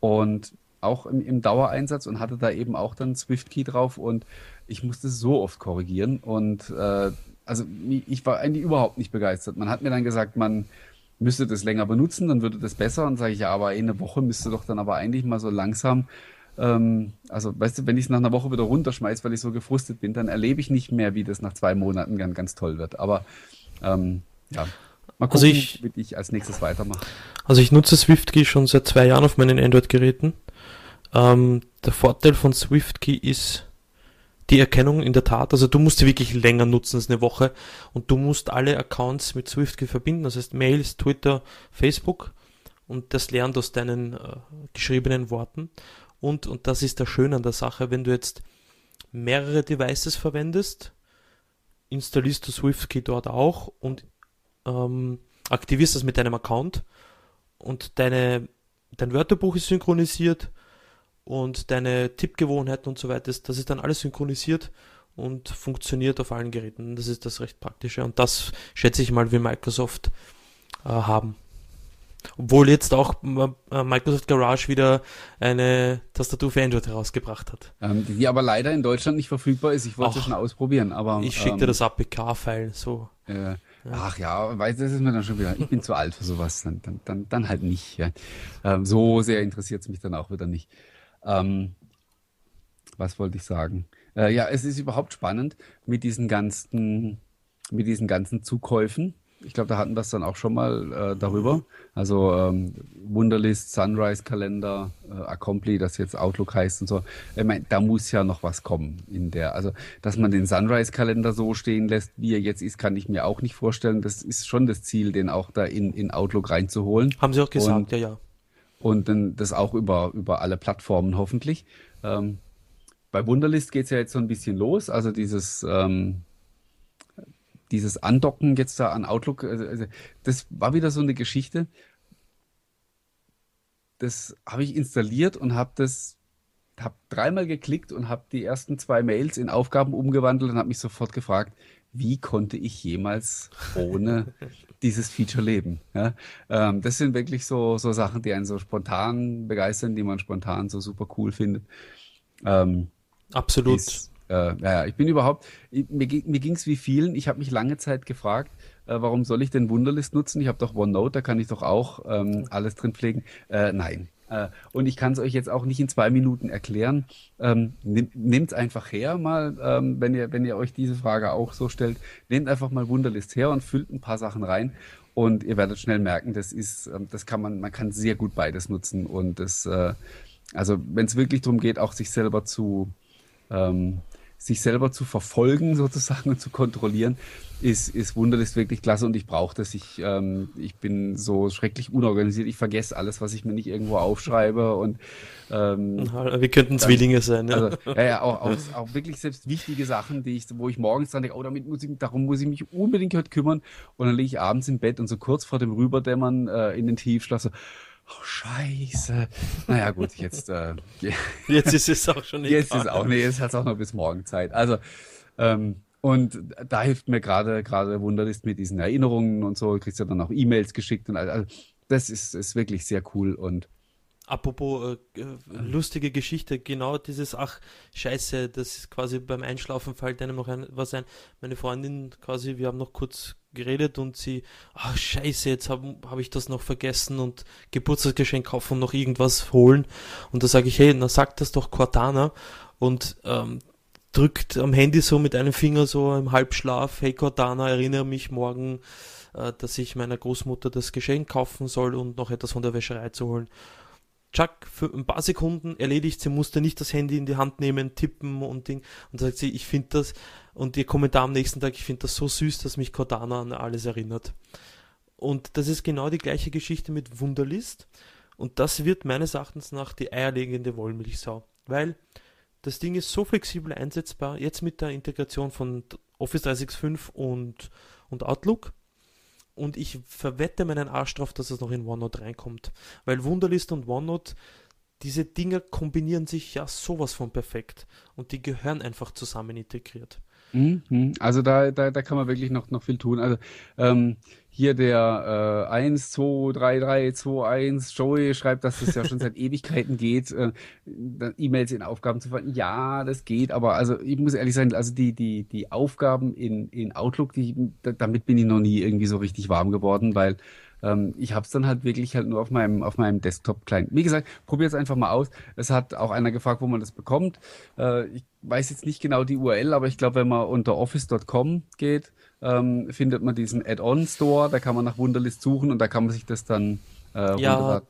und auch im, im Dauereinsatz und hatte da eben auch dann SwiftKey drauf und ich musste so oft korrigieren und äh, also ich war eigentlich überhaupt nicht begeistert. Man hat mir dann gesagt, man müsste das länger benutzen, dann würde das besser und sage ich, ja, aber eine Woche müsste doch dann aber eigentlich mal so langsam ähm, also weißt du, wenn ich es nach einer Woche wieder runterschmeiße, weil ich so gefrustet bin, dann erlebe ich nicht mehr, wie das nach zwei Monaten ganz, ganz toll wird. Aber ähm, ja, mal also gucken, also ich, wie ich als nächstes weitermache. Also ich nutze SwiftKey schon seit zwei Jahren auf meinen Android-Geräten. Ähm, der Vorteil von SwiftKey ist die Erkennung in der Tat. Also du musst sie wirklich länger nutzen als eine Woche und du musst alle Accounts mit SwiftKey verbinden. Das heißt Mails, Twitter, Facebook und das lernt aus deinen äh, geschriebenen Worten. Und, und das ist der Schöne an der Sache, wenn du jetzt mehrere Devices verwendest, installierst du SwiftKey dort auch und ähm, aktivierst das mit deinem Account und deine, dein Wörterbuch ist synchronisiert und deine Tippgewohnheiten und so weiter, das ist dann alles synchronisiert und funktioniert auf allen Geräten. Das ist das recht praktische und das schätze ich mal, wie Microsoft äh, haben. Obwohl jetzt auch äh, Microsoft Garage wieder eine Tastatur für Android herausgebracht hat. Ähm, die aber leider in Deutschland nicht verfügbar ist. Ich wollte es schon ausprobieren, aber. Ich schicke ähm, dir das APK-File so. Äh, Ach ja, weißt du, das ist mir dann schon wieder, ich bin zu alt für sowas, dann, dann, dann, dann halt nicht. Ja. Ähm, so sehr interessiert es mich dann auch wieder nicht. Ähm, was wollte ich sagen? Äh, ja, es ist überhaupt spannend mit diesen ganzen, mit diesen ganzen Zukäufen. Ich glaube, da hatten wir es dann auch schon mal äh, darüber. Also ähm, Wunderlist, Sunrise-Kalender, äh, Accompli, das jetzt Outlook heißt und so. Ich meine, da muss ja noch was kommen in der. Also, dass man den Sunrise-Kalender so stehen lässt, wie er jetzt ist, kann ich mir auch nicht vorstellen. Das ist schon das Ziel, den auch da in, in Outlook reinzuholen. Haben Sie auch gesagt, und, ja, ja. Und dann das auch über, über alle Plattformen hoffentlich. Ähm, bei Wunderlist geht es ja jetzt so ein bisschen los. Also dieses ähm, dieses Andocken jetzt da an Outlook, also, also das war wieder so eine Geschichte. Das habe ich installiert und habe das habe dreimal geklickt und habe die ersten zwei Mails in Aufgaben umgewandelt und habe mich sofort gefragt, wie konnte ich jemals ohne *laughs* dieses Feature leben? Ja, ähm, das sind wirklich so, so Sachen, die einen so spontan begeistern, die man spontan so super cool findet. Ähm, Absolut. Ist, äh, ja, ich bin überhaupt, mir, mir ging es wie vielen, ich habe mich lange Zeit gefragt, äh, warum soll ich denn Wunderlist nutzen? Ich habe doch OneNote, da kann ich doch auch ähm, alles drin pflegen. Äh, nein. Äh, und ich kann es euch jetzt auch nicht in zwei Minuten erklären. Ähm, Nehmt es einfach her mal, ähm, wenn, ihr, wenn ihr euch diese Frage auch so stellt. Nehmt einfach mal Wunderlist her und füllt ein paar Sachen rein. Und ihr werdet schnell merken, das ist, ähm, das kann man, man kann sehr gut beides nutzen. Und das, äh, also wenn es wirklich darum geht, auch sich selber zu, ähm, sich selber zu verfolgen *laughs* sozusagen und zu kontrollieren, ist, ist Wunderlist wirklich klasse und ich brauche das. Ich, ähm, ich bin so schrecklich unorganisiert. Ich vergesse alles, was ich mir nicht irgendwo aufschreibe und ähm, wir könnten Zwillinge sein. Ja, also, ja, ja auch, auch, auch, wirklich selbst wichtige Sachen, die ich, wo ich morgens dran denke, oh, damit muss ich, darum muss ich mich unbedingt heute kümmern und dann liege ich abends im Bett und so kurz vor dem Rüberdämmern äh, in den Tiefschlaf so, Oh, scheiße. Naja, gut, jetzt. Äh, *laughs* jetzt ist es auch schon nicht. Jetzt ist auch, nee, jetzt hat es auch noch bis morgen Zeit. Also, ähm, und da hilft mir gerade, gerade Wunderlist mit diesen Erinnerungen und so. Du kriegst ja dann auch E-Mails geschickt und also, das ist, ist wirklich sehr cool und. Apropos äh, äh, lustige Geschichte, genau dieses, ach, scheiße, das ist quasi beim Einschlafen fällt einem noch ein, was ein. Meine Freundin quasi, wir haben noch kurz geredet und sie, ach scheiße, jetzt habe hab ich das noch vergessen und Geburtstagsgeschenk kaufen und noch irgendwas holen. Und da sage ich, hey, na sag das doch Cortana und ähm, drückt am Handy so mit einem Finger so im Halbschlaf, hey Cortana, erinnere mich morgen, äh, dass ich meiner Großmutter das Geschenk kaufen soll und noch etwas von der Wäscherei zu holen. Chuck, für ein paar Sekunden erledigt, sie musste nicht das Handy in die Hand nehmen, tippen und Ding. Und sagt sie, ich finde das, und ihr Kommentar am nächsten Tag, ich finde das so süß, dass mich Cortana an alles erinnert. Und das ist genau die gleiche Geschichte mit Wunderlist. Und das wird meines Erachtens nach die eierlegende Wollmilchsau. Weil das Ding ist so flexibel einsetzbar, jetzt mit der Integration von Office 365 und, und Outlook. Und ich verwette meinen Arsch drauf, dass es noch in OneNote reinkommt. Weil Wunderlist und OneNote, diese Dinger kombinieren sich ja sowas von perfekt. Und die gehören einfach zusammen integriert. Mhm. Also da, da, da kann man wirklich noch, noch viel tun. Also ähm, hier der äh, 1, 2, 3, 3, 2, 1, Joey schreibt, dass das ja schon seit *laughs* Ewigkeiten geht, äh, E-Mails in Aufgaben zu falten. Ja, das geht, aber also ich muss ehrlich sein, also die, die, die Aufgaben in, in Outlook, die, damit bin ich noch nie irgendwie so richtig warm geworden, weil ähm, ich habe es dann halt wirklich halt nur auf meinem, auf meinem Desktop-Client. Wie gesagt, probier es einfach mal aus. Es hat auch einer gefragt, wo man das bekommt. Äh, ich weiß jetzt nicht genau die URL, aber ich glaube, wenn man unter office.com geht, ähm, findet man diesen Add-on-Store. Da kann man nach Wunderlist suchen und da kann man sich das dann äh, ja,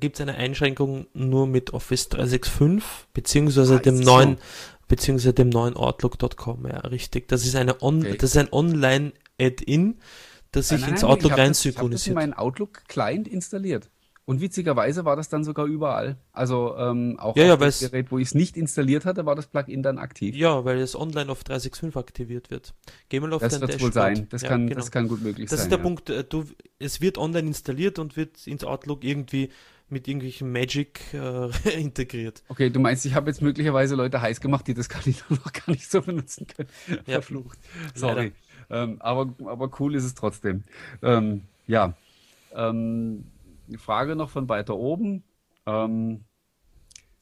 gibt es eine Einschränkung nur mit Office 365 beziehungsweise ah, dem neuen so. beziehungsweise dem neuen Outlook.com. Ja, richtig. Das ist eine On okay. das ist ein Online Add-in das sich ins Outlook rein synchronisiert. Ich habe meinen Outlook-Client installiert. Und witzigerweise war das dann sogar überall. Also ähm, auch ja, auf ja, dem Gerät, wo ich es nicht installiert hatte, war das Plugin dann aktiv. Ja, weil es online auf 365 aktiviert wird. Geh mal auf das dein wohl sein. Das, ja, kann, genau. das kann gut möglich das sein. Das ist der. Punkt. Äh, du, es wird online installiert und wird ins Outlook irgendwie mit irgendwelchen Magic äh, *laughs* integriert. Okay, du meinst, ich habe jetzt möglicherweise Leute heiß gemacht, die das gar nicht, *laughs* noch gar nicht so benutzen können. Ja. Verflucht. Sorry. Ähm, aber, aber cool ist es trotzdem. Ähm, ja. Ähm, Frage noch von weiter oben. Ähm,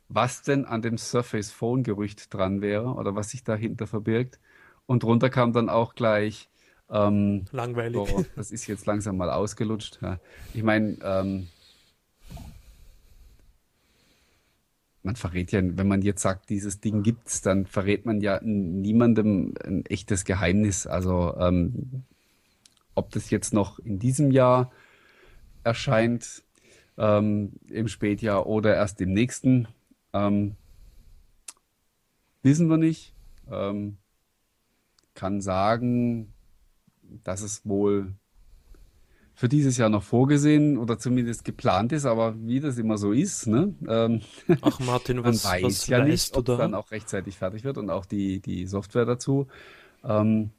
was denn an dem Surface Phone Gerücht dran wäre oder was sich dahinter verbirgt. Und drunter kam dann auch gleich. Ähm, Langweilig. So, das ist jetzt langsam mal ausgelutscht. Ja. Ich meine, ähm, man verrät ja, wenn man jetzt sagt, dieses Ding gibt's, dann verrät man ja niemandem ein echtes Geheimnis. Also ähm, ob das jetzt noch in diesem Jahr erscheint, ähm, im Spätjahr oder erst im nächsten, ähm, wissen wir nicht. Ähm, kann sagen, dass es wohl für dieses Jahr noch vorgesehen oder zumindest geplant ist, aber wie das immer so ist, ne? Ähm, Ach Martin, *laughs* was, man weiß was ja nicht, ob dann auch rechtzeitig fertig wird und auch die, die Software dazu. Ähm,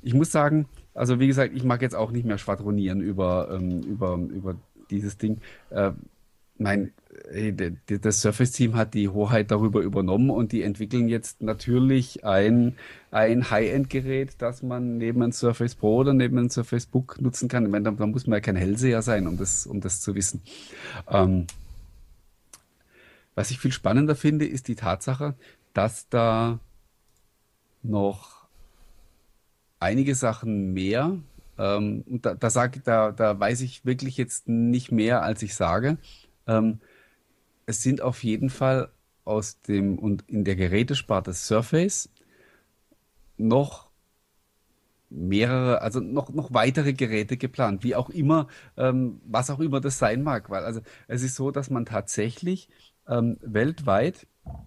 ich muss sagen, also wie gesagt, ich mag jetzt auch nicht mehr schwadronieren über, ähm, über, über dieses Ding. Äh, mein, das Surface-Team hat die Hoheit darüber übernommen und die entwickeln jetzt natürlich ein, ein High-End-Gerät, das man neben einem Surface Pro oder neben einem Surface Book nutzen kann. Ich meine, da, da muss man ja kein Hellseher sein, um das, um das zu wissen. Ähm, was ich viel spannender finde, ist die Tatsache, dass da noch einige Sachen mehr, ähm, da, da, sag, da, da weiß ich wirklich jetzt nicht mehr, als ich sage. Ähm, es sind auf jeden Fall aus dem und in der Gerätesparte Surface noch mehrere, also noch, noch weitere Geräte geplant, wie auch immer, ähm, was auch immer das sein mag, weil also es ist so, dass man tatsächlich ähm, weltweit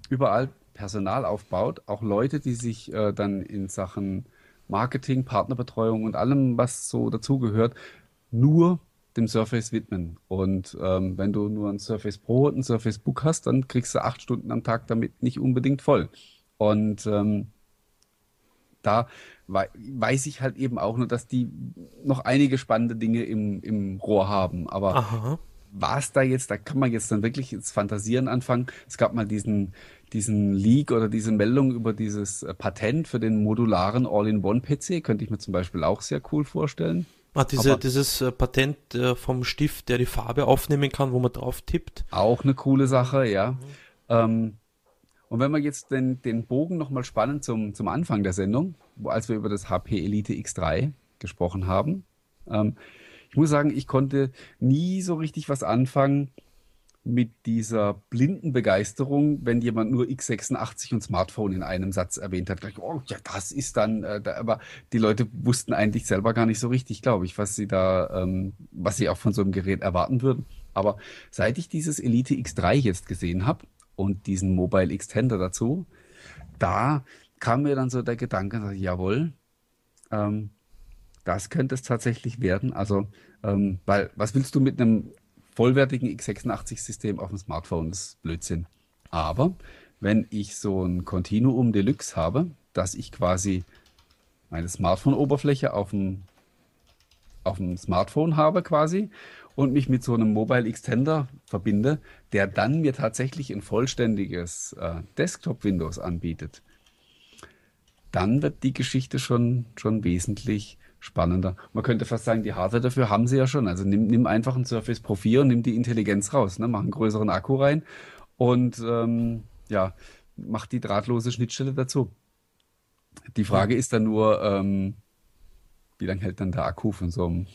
überall Personal aufbaut, auch Leute, die sich äh, dann in Sachen Marketing, Partnerbetreuung und allem, was so dazugehört, nur dem Surface widmen. Und ähm, wenn du nur ein Surface Pro und ein Surface Book hast, dann kriegst du acht Stunden am Tag damit nicht unbedingt voll. Und ähm, da weiß ich halt eben auch nur, dass die noch einige spannende Dinge im, im Rohr haben. Aber war es da jetzt, da kann man jetzt dann wirklich ins Fantasieren anfangen. Es gab mal diesen, diesen Leak oder diese Meldung über dieses äh, Patent für den modularen All-in-One-PC. Könnte ich mir zum Beispiel auch sehr cool vorstellen. Ah, diese, dieses äh, Patent äh, vom Stift, der die Farbe aufnehmen kann, wo man drauf tippt. Auch eine coole Sache, ja. Mhm. Ähm, und wenn wir jetzt den, den Bogen nochmal spannen zum, zum Anfang der Sendung, wo, als wir über das HP Elite X3 gesprochen haben, ähm, ich muss sagen, ich konnte nie so richtig was anfangen mit dieser blinden Begeisterung, wenn jemand nur x86 und Smartphone in einem Satz erwähnt hat. Gleich, oh, ja, das ist dann, äh, da, aber die Leute wussten eigentlich selber gar nicht so richtig, glaube ich, was sie da, ähm, was sie auch von so einem Gerät erwarten würden. Aber seit ich dieses Elite X3 jetzt gesehen habe und diesen Mobile Extender dazu, da kam mir dann so der Gedanke, jawohl, ähm, das könnte es tatsächlich werden. Also, ähm, weil, was willst du mit einem vollwertigen x86-System auf dem Smartphone. Das ist Blödsinn. Aber wenn ich so ein Continuum Deluxe habe, dass ich quasi meine Smartphone-Oberfläche auf dem, auf dem Smartphone habe quasi und mich mit so einem Mobile Extender verbinde, der dann mir tatsächlich ein vollständiges äh, Desktop-Windows anbietet, dann wird die Geschichte schon, schon wesentlich spannender. Man könnte fast sagen, die Hardware dafür haben sie ja schon. Also nimm, nimm einfach ein Surface Pro 4 und nimm die Intelligenz raus, ne? mach einen größeren Akku rein und ähm, ja, mach die drahtlose Schnittstelle dazu. Die Frage ist dann nur, ähm, wie lange hält dann der Akku von so einem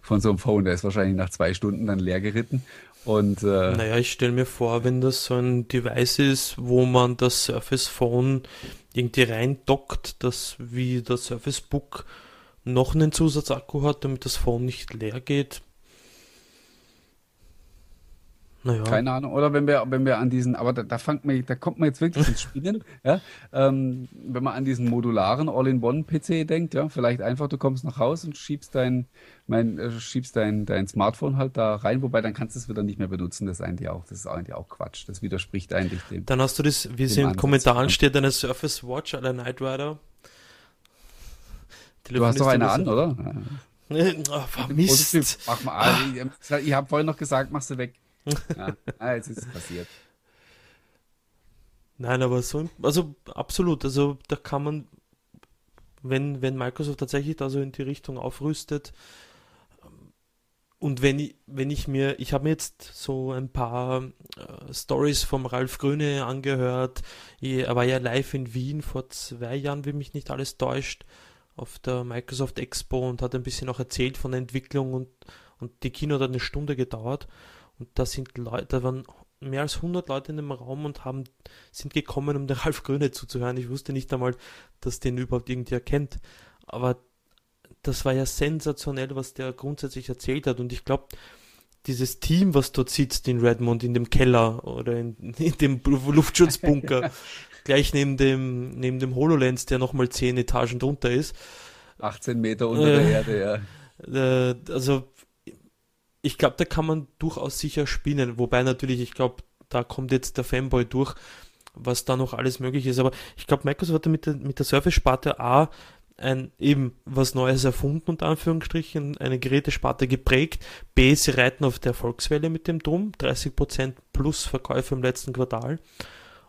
von so einem Phone? Der ist wahrscheinlich nach zwei Stunden dann leer geritten. Und, äh, naja, ich stelle mir vor, wenn das so ein Device ist, wo man das Surface Phone irgendwie reindockt, dass wie das Surface Book noch einen Zusatzakku hat, damit das Phone nicht leer geht. Naja. Keine Ahnung. Oder wenn wir, wenn wir an diesen, aber da, da, fängt man, da kommt man jetzt wirklich ins Spielen. *laughs* ja? Ähm, wenn man an diesen modularen All-in-One-PC denkt, ja, vielleicht einfach, du kommst nach Hause und schiebst dein, mein, äh, schiebst dein, dein Smartphone halt da rein, wobei dann kannst du es wieder nicht mehr benutzen. Das ist eigentlich auch, das ist eigentlich auch Quatsch. Das widerspricht eigentlich dem. Dann hast du das, wie es in den Kommentaren steht, eine Surface Watch oder Night Rider. Du hast doch eine an, oder? *laughs* *laughs* oh, Mist. Mach mal, ah. ich, habe vorhin noch gesagt, mach sie weg. Ja, *laughs* ah, jetzt ist es passiert. Nein, aber so, also absolut, also da kann man, wenn, wenn Microsoft tatsächlich da so in die Richtung aufrüstet, und wenn ich, wenn ich mir, ich habe mir jetzt so ein paar äh, Stories vom Ralf Grüne angehört. er war ja live in Wien vor zwei Jahren, wie mich nicht alles täuscht, auf der Microsoft Expo und hat ein bisschen auch erzählt von der Entwicklung und, und die Kino hat eine Stunde gedauert. Und da sind Leute, da waren mehr als 100 Leute in dem Raum und haben, sind gekommen, um der *laughs* Ralf Gröne zuzuhören. Ich wusste nicht einmal, dass den überhaupt irgendwer kennt. Aber das war ja sensationell, was der grundsätzlich erzählt hat. Und ich glaube, dieses Team, was dort sitzt in Redmond, in dem Keller oder in, *laughs* in dem Luftschutzbunker, *laughs* gleich neben dem, neben dem HoloLens, der nochmal 10 Etagen drunter ist. 18 Meter unter äh, der Erde, ja. Äh, also ich glaube, da kann man durchaus sicher spielen. Wobei natürlich, ich glaube, da kommt jetzt der Fanboy durch, was da noch alles möglich ist. Aber ich glaube, Microsoft hat mit der, mit der Surface-Sparte A ein, eben was Neues erfunden, unter Anführungsstrichen, eine Gerätesparte geprägt. B, sie reiten auf der Erfolgswelle mit dem Drum, 30% plus Verkäufe im letzten Quartal.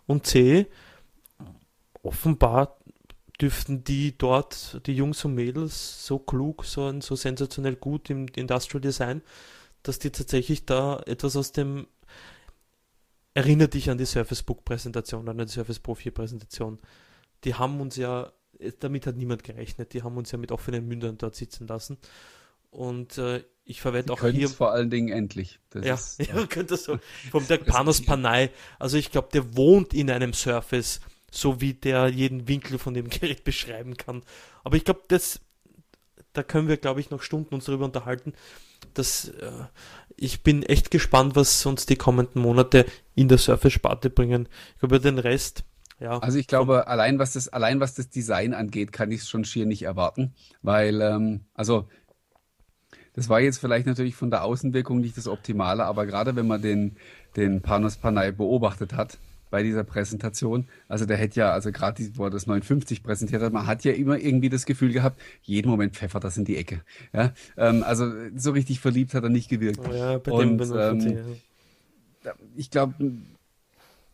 Und C, offenbar dürften die dort, die Jungs und Mädels, so klug, so, so sensationell gut im Industrial Design, dass die tatsächlich da etwas aus dem erinnert dich an die Surface Book Präsentation, an die Surface Pro 4 Präsentation. Die haben uns ja, damit hat niemand gerechnet, die haben uns ja mit offenen Mündern dort sitzen lassen. Und äh, ich verwende auch hier. vor allen Dingen endlich. Das ja, ist, *laughs* ja, könnte so. Vom der Panos Panay. Also ich glaube, der wohnt in einem Surface, so wie der jeden Winkel von dem *laughs* Gerät beschreiben kann. Aber ich glaube, das, da können wir, glaube ich, noch Stunden uns darüber unterhalten das, äh, ich bin echt gespannt, was uns die kommenden Monate in der Surface-Sparte bringen. Ich glaube, den Rest, ja. Also ich glaube, allein was das, allein was das Design angeht, kann ich es schon schier nicht erwarten, weil, ähm, also das war jetzt vielleicht natürlich von der Außenwirkung nicht das Optimale, aber gerade wenn man den, den Panos Panay beobachtet hat, bei dieser Präsentation. Also der hätte ja, also gerade wo er das 950 präsentiert hat, man hat ja immer irgendwie das Gefühl gehabt, jeden Moment pfeffert das in die Ecke. Ja, ähm, also so richtig verliebt hat er nicht gewirkt. Oh ja, bei Und, dem ähm, ich glaube,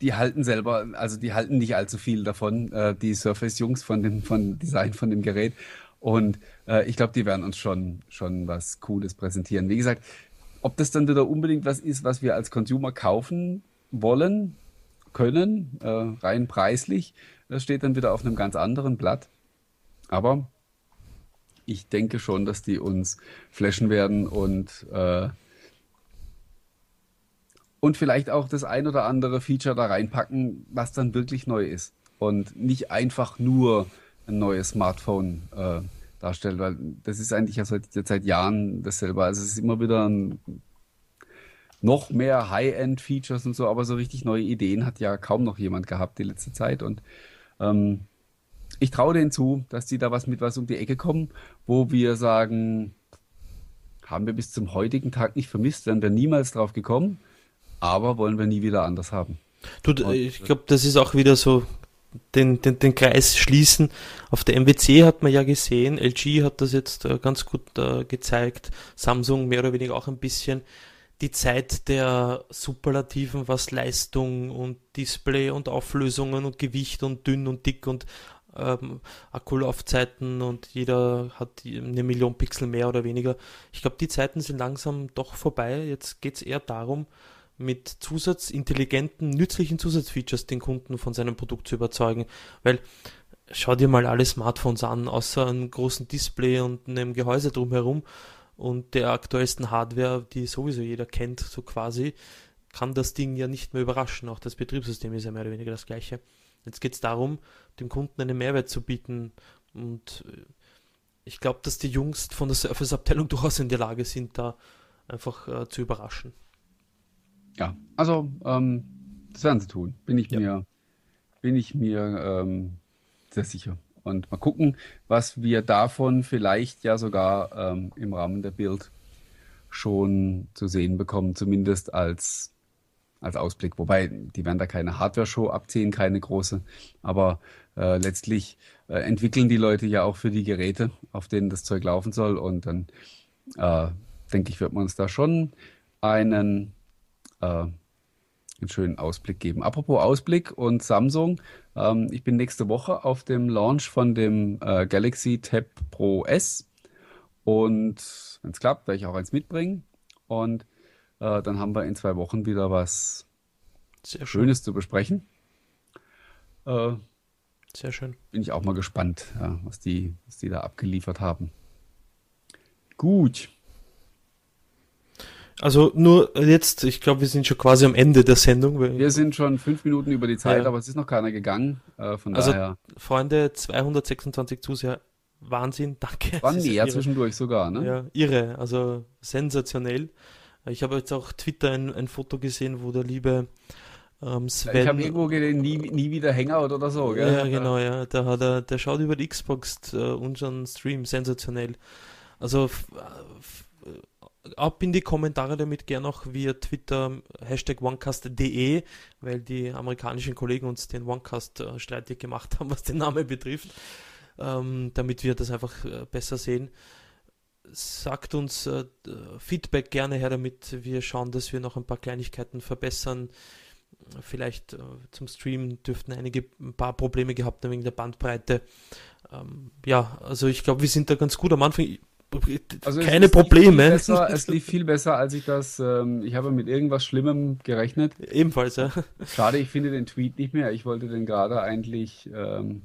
die halten selber, also die halten nicht allzu viel davon, äh, die Surface-Jungs von dem von Design von dem Gerät. Und äh, ich glaube, die werden uns schon, schon was Cooles präsentieren. Wie gesagt, ob das dann wieder unbedingt was ist, was wir als Consumer kaufen wollen, können, äh, rein preislich. Das steht dann wieder auf einem ganz anderen Blatt. Aber ich denke schon, dass die uns flashen werden und, äh, und vielleicht auch das ein oder andere Feature da reinpacken, was dann wirklich neu ist. Und nicht einfach nur ein neues Smartphone äh, darstellt, weil das ist eigentlich ja seit, seit Jahren dasselbe. Also es ist immer wieder ein noch mehr High-End-Features und so, aber so richtig neue Ideen hat ja kaum noch jemand gehabt die letzte Zeit. Und ähm, ich traue denen zu, dass die da was mit was um die Ecke kommen, wo wir sagen, haben wir bis zum heutigen Tag nicht vermisst, wären wir niemals drauf gekommen, aber wollen wir nie wieder anders haben. Du, und, ich glaube, das ist auch wieder so den, den, den Kreis schließen. Auf der MWC hat man ja gesehen, LG hat das jetzt äh, ganz gut äh, gezeigt, Samsung mehr oder weniger auch ein bisschen. Die Zeit der Superlativen, was Leistung und Display und Auflösungen und Gewicht und dünn und dick und ähm, Akkulaufzeiten und jeder hat eine Million Pixel mehr oder weniger. Ich glaube, die Zeiten sind langsam doch vorbei. Jetzt geht es eher darum, mit zusatzintelligenten, nützlichen Zusatzfeatures den Kunden von seinem Produkt zu überzeugen. Weil schau dir mal alle Smartphones an, außer einem großen Display und einem Gehäuse drumherum und der aktuellsten Hardware, die sowieso jeder kennt, so quasi, kann das Ding ja nicht mehr überraschen. Auch das Betriebssystem ist ja mehr oder weniger das gleiche. Jetzt geht es darum, dem Kunden einen Mehrwert zu bieten. Und äh, ich glaube, dass die Jungs von der Serviceabteilung *laughs* durchaus in der Lage sind, da einfach äh, zu überraschen. Ja, also ähm, das werden sie tun. Bin ich ja. mir, bin ich mir ähm, sehr sicher. Und mal gucken, was wir davon vielleicht ja sogar ähm, im Rahmen der Bild schon zu sehen bekommen, zumindest als, als Ausblick. Wobei, die werden da keine Hardware-Show abziehen, keine große. Aber äh, letztlich äh, entwickeln die Leute ja auch für die Geräte, auf denen das Zeug laufen soll. Und dann äh, denke ich, wird man uns da schon einen äh, einen schönen Ausblick geben. Apropos Ausblick und Samsung, ähm, ich bin nächste Woche auf dem Launch von dem äh, Galaxy Tab Pro S und wenn es klappt, werde ich auch eins mitbringen und äh, dann haben wir in zwei Wochen wieder was Sehr Schönes zu besprechen. Äh, Sehr schön. Bin ich auch mal gespannt, ja, was, die, was die da abgeliefert haben. Gut. Also nur jetzt, ich glaube, wir sind schon quasi am Ende der Sendung. Wir sind schon fünf Minuten über die Zeit, ja. aber es ist noch keiner gegangen. Äh, von also, daher. Freunde, 226 Zuseher, Wahnsinn, danke. Waren mehr zwischendurch sogar, ne? Ja, irre, also sensationell. Ich habe jetzt auch Twitter ein, ein Foto gesehen, wo der liebe ähm, Sven. Ich habe irgendwo gesehen, nie, nie wieder Hangout oder so, gell? Ja, genau, ja. Der, hat, der, der schaut über die Xbox äh, unseren Stream, sensationell. Also ab in die Kommentare damit gerne auch via Twitter Hashtag OneCast.de, weil die amerikanischen Kollegen uns den OneCast äh, streitig gemacht haben, was den Namen betrifft, ähm, damit wir das einfach äh, besser sehen. Sagt uns äh, Feedback gerne her, damit wir schauen, dass wir noch ein paar Kleinigkeiten verbessern. Vielleicht äh, zum Stream dürften einige ein paar Probleme gehabt haben wegen der Bandbreite. Ähm, ja, also ich glaube, wir sind da ganz gut am Anfang also keine es, Probleme. Lief besser, es lief viel besser, als ich das. Ähm, ich habe mit irgendwas Schlimmem gerechnet. Ebenfalls, ja. Schade, ich finde den Tweet nicht mehr. Ich wollte den gerade eigentlich ähm,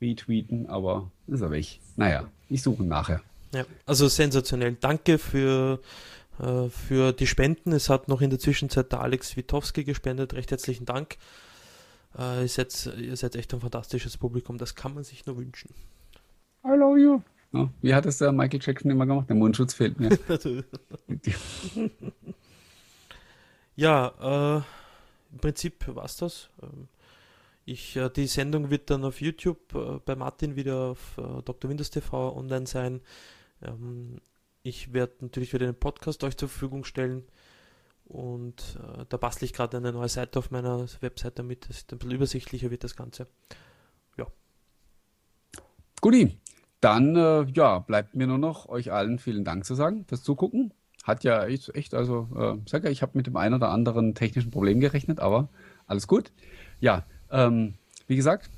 retweeten, aber ist er weg. Naja, ich suche ihn nachher. Ja, also sensationell. Danke für, äh, für die Spenden. Es hat noch in der Zwischenzeit der Alex Witowski gespendet. Recht herzlichen Dank. Äh, ihr, seid, ihr seid echt ein fantastisches Publikum. Das kann man sich nur wünschen. I love you. No? Wie hat es der Michael Jackson immer gemacht? Der Mundschutz fehlt mir. *laughs* ja, äh, im Prinzip war es das. Ähm, ich, äh, die Sendung wird dann auf YouTube äh, bei Martin wieder auf äh, Dr. Windows TV online sein. Ähm, ich werde natürlich wieder den Podcast euch zur Verfügung stellen. Und äh, da bastle ich gerade eine neue Seite auf meiner Webseite damit. Ist ein bisschen übersichtlicher wird das Ganze. Ja. Guti, dann äh, ja, bleibt mir nur noch euch allen vielen Dank zu sagen fürs Zugucken. Hat ja echt, echt also, äh, sag ja, ich habe mit dem einen oder anderen technischen Problem gerechnet, aber alles gut. Ja, ähm, wie gesagt,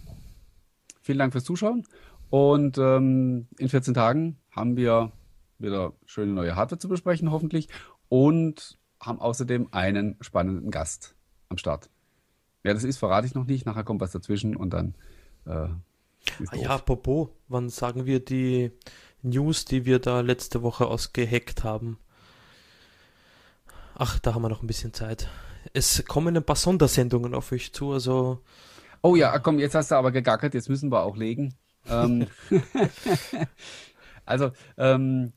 vielen Dank fürs Zuschauen. Und ähm, in 14 Tagen haben wir wieder schöne neue Hardware zu besprechen, hoffentlich. Und haben außerdem einen spannenden Gast am Start. Wer das ist, verrate ich noch nicht. Nachher kommt was dazwischen und dann äh, Ah ja, Popo, wann sagen wir die News, die wir da letzte Woche ausgeheckt haben? Ach, da haben wir noch ein bisschen Zeit. Es kommen ein paar Sondersendungen auf euch zu, also. Oh ja, komm, jetzt hast du aber gegackert, jetzt müssen wir auch legen. Ähm, *laughs* *laughs* also, ähm,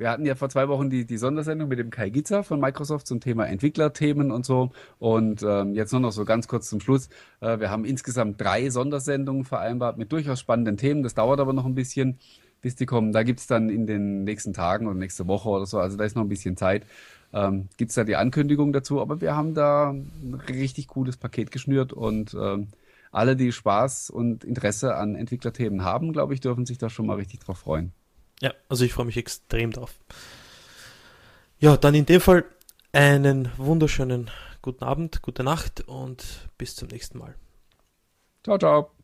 wir hatten ja vor zwei Wochen die, die Sondersendung mit dem Kai Gitzer von Microsoft zum Thema Entwicklerthemen und so. Und ähm, jetzt nur noch so ganz kurz zum Schluss. Äh, wir haben insgesamt drei Sondersendungen vereinbart mit durchaus spannenden Themen. Das dauert aber noch ein bisschen, bis die kommen. Da gibt es dann in den nächsten Tagen oder nächste Woche oder so, also da ist noch ein bisschen Zeit, ähm, gibt es da die Ankündigung dazu. Aber wir haben da ein richtig cooles Paket geschnürt und ähm, alle, die Spaß und Interesse an Entwicklerthemen haben, glaube ich, dürfen sich da schon mal richtig drauf freuen. Ja, also ich freue mich extrem drauf. Ja, dann in dem Fall einen wunderschönen guten Abend, gute Nacht und bis zum nächsten Mal. Ciao, ciao.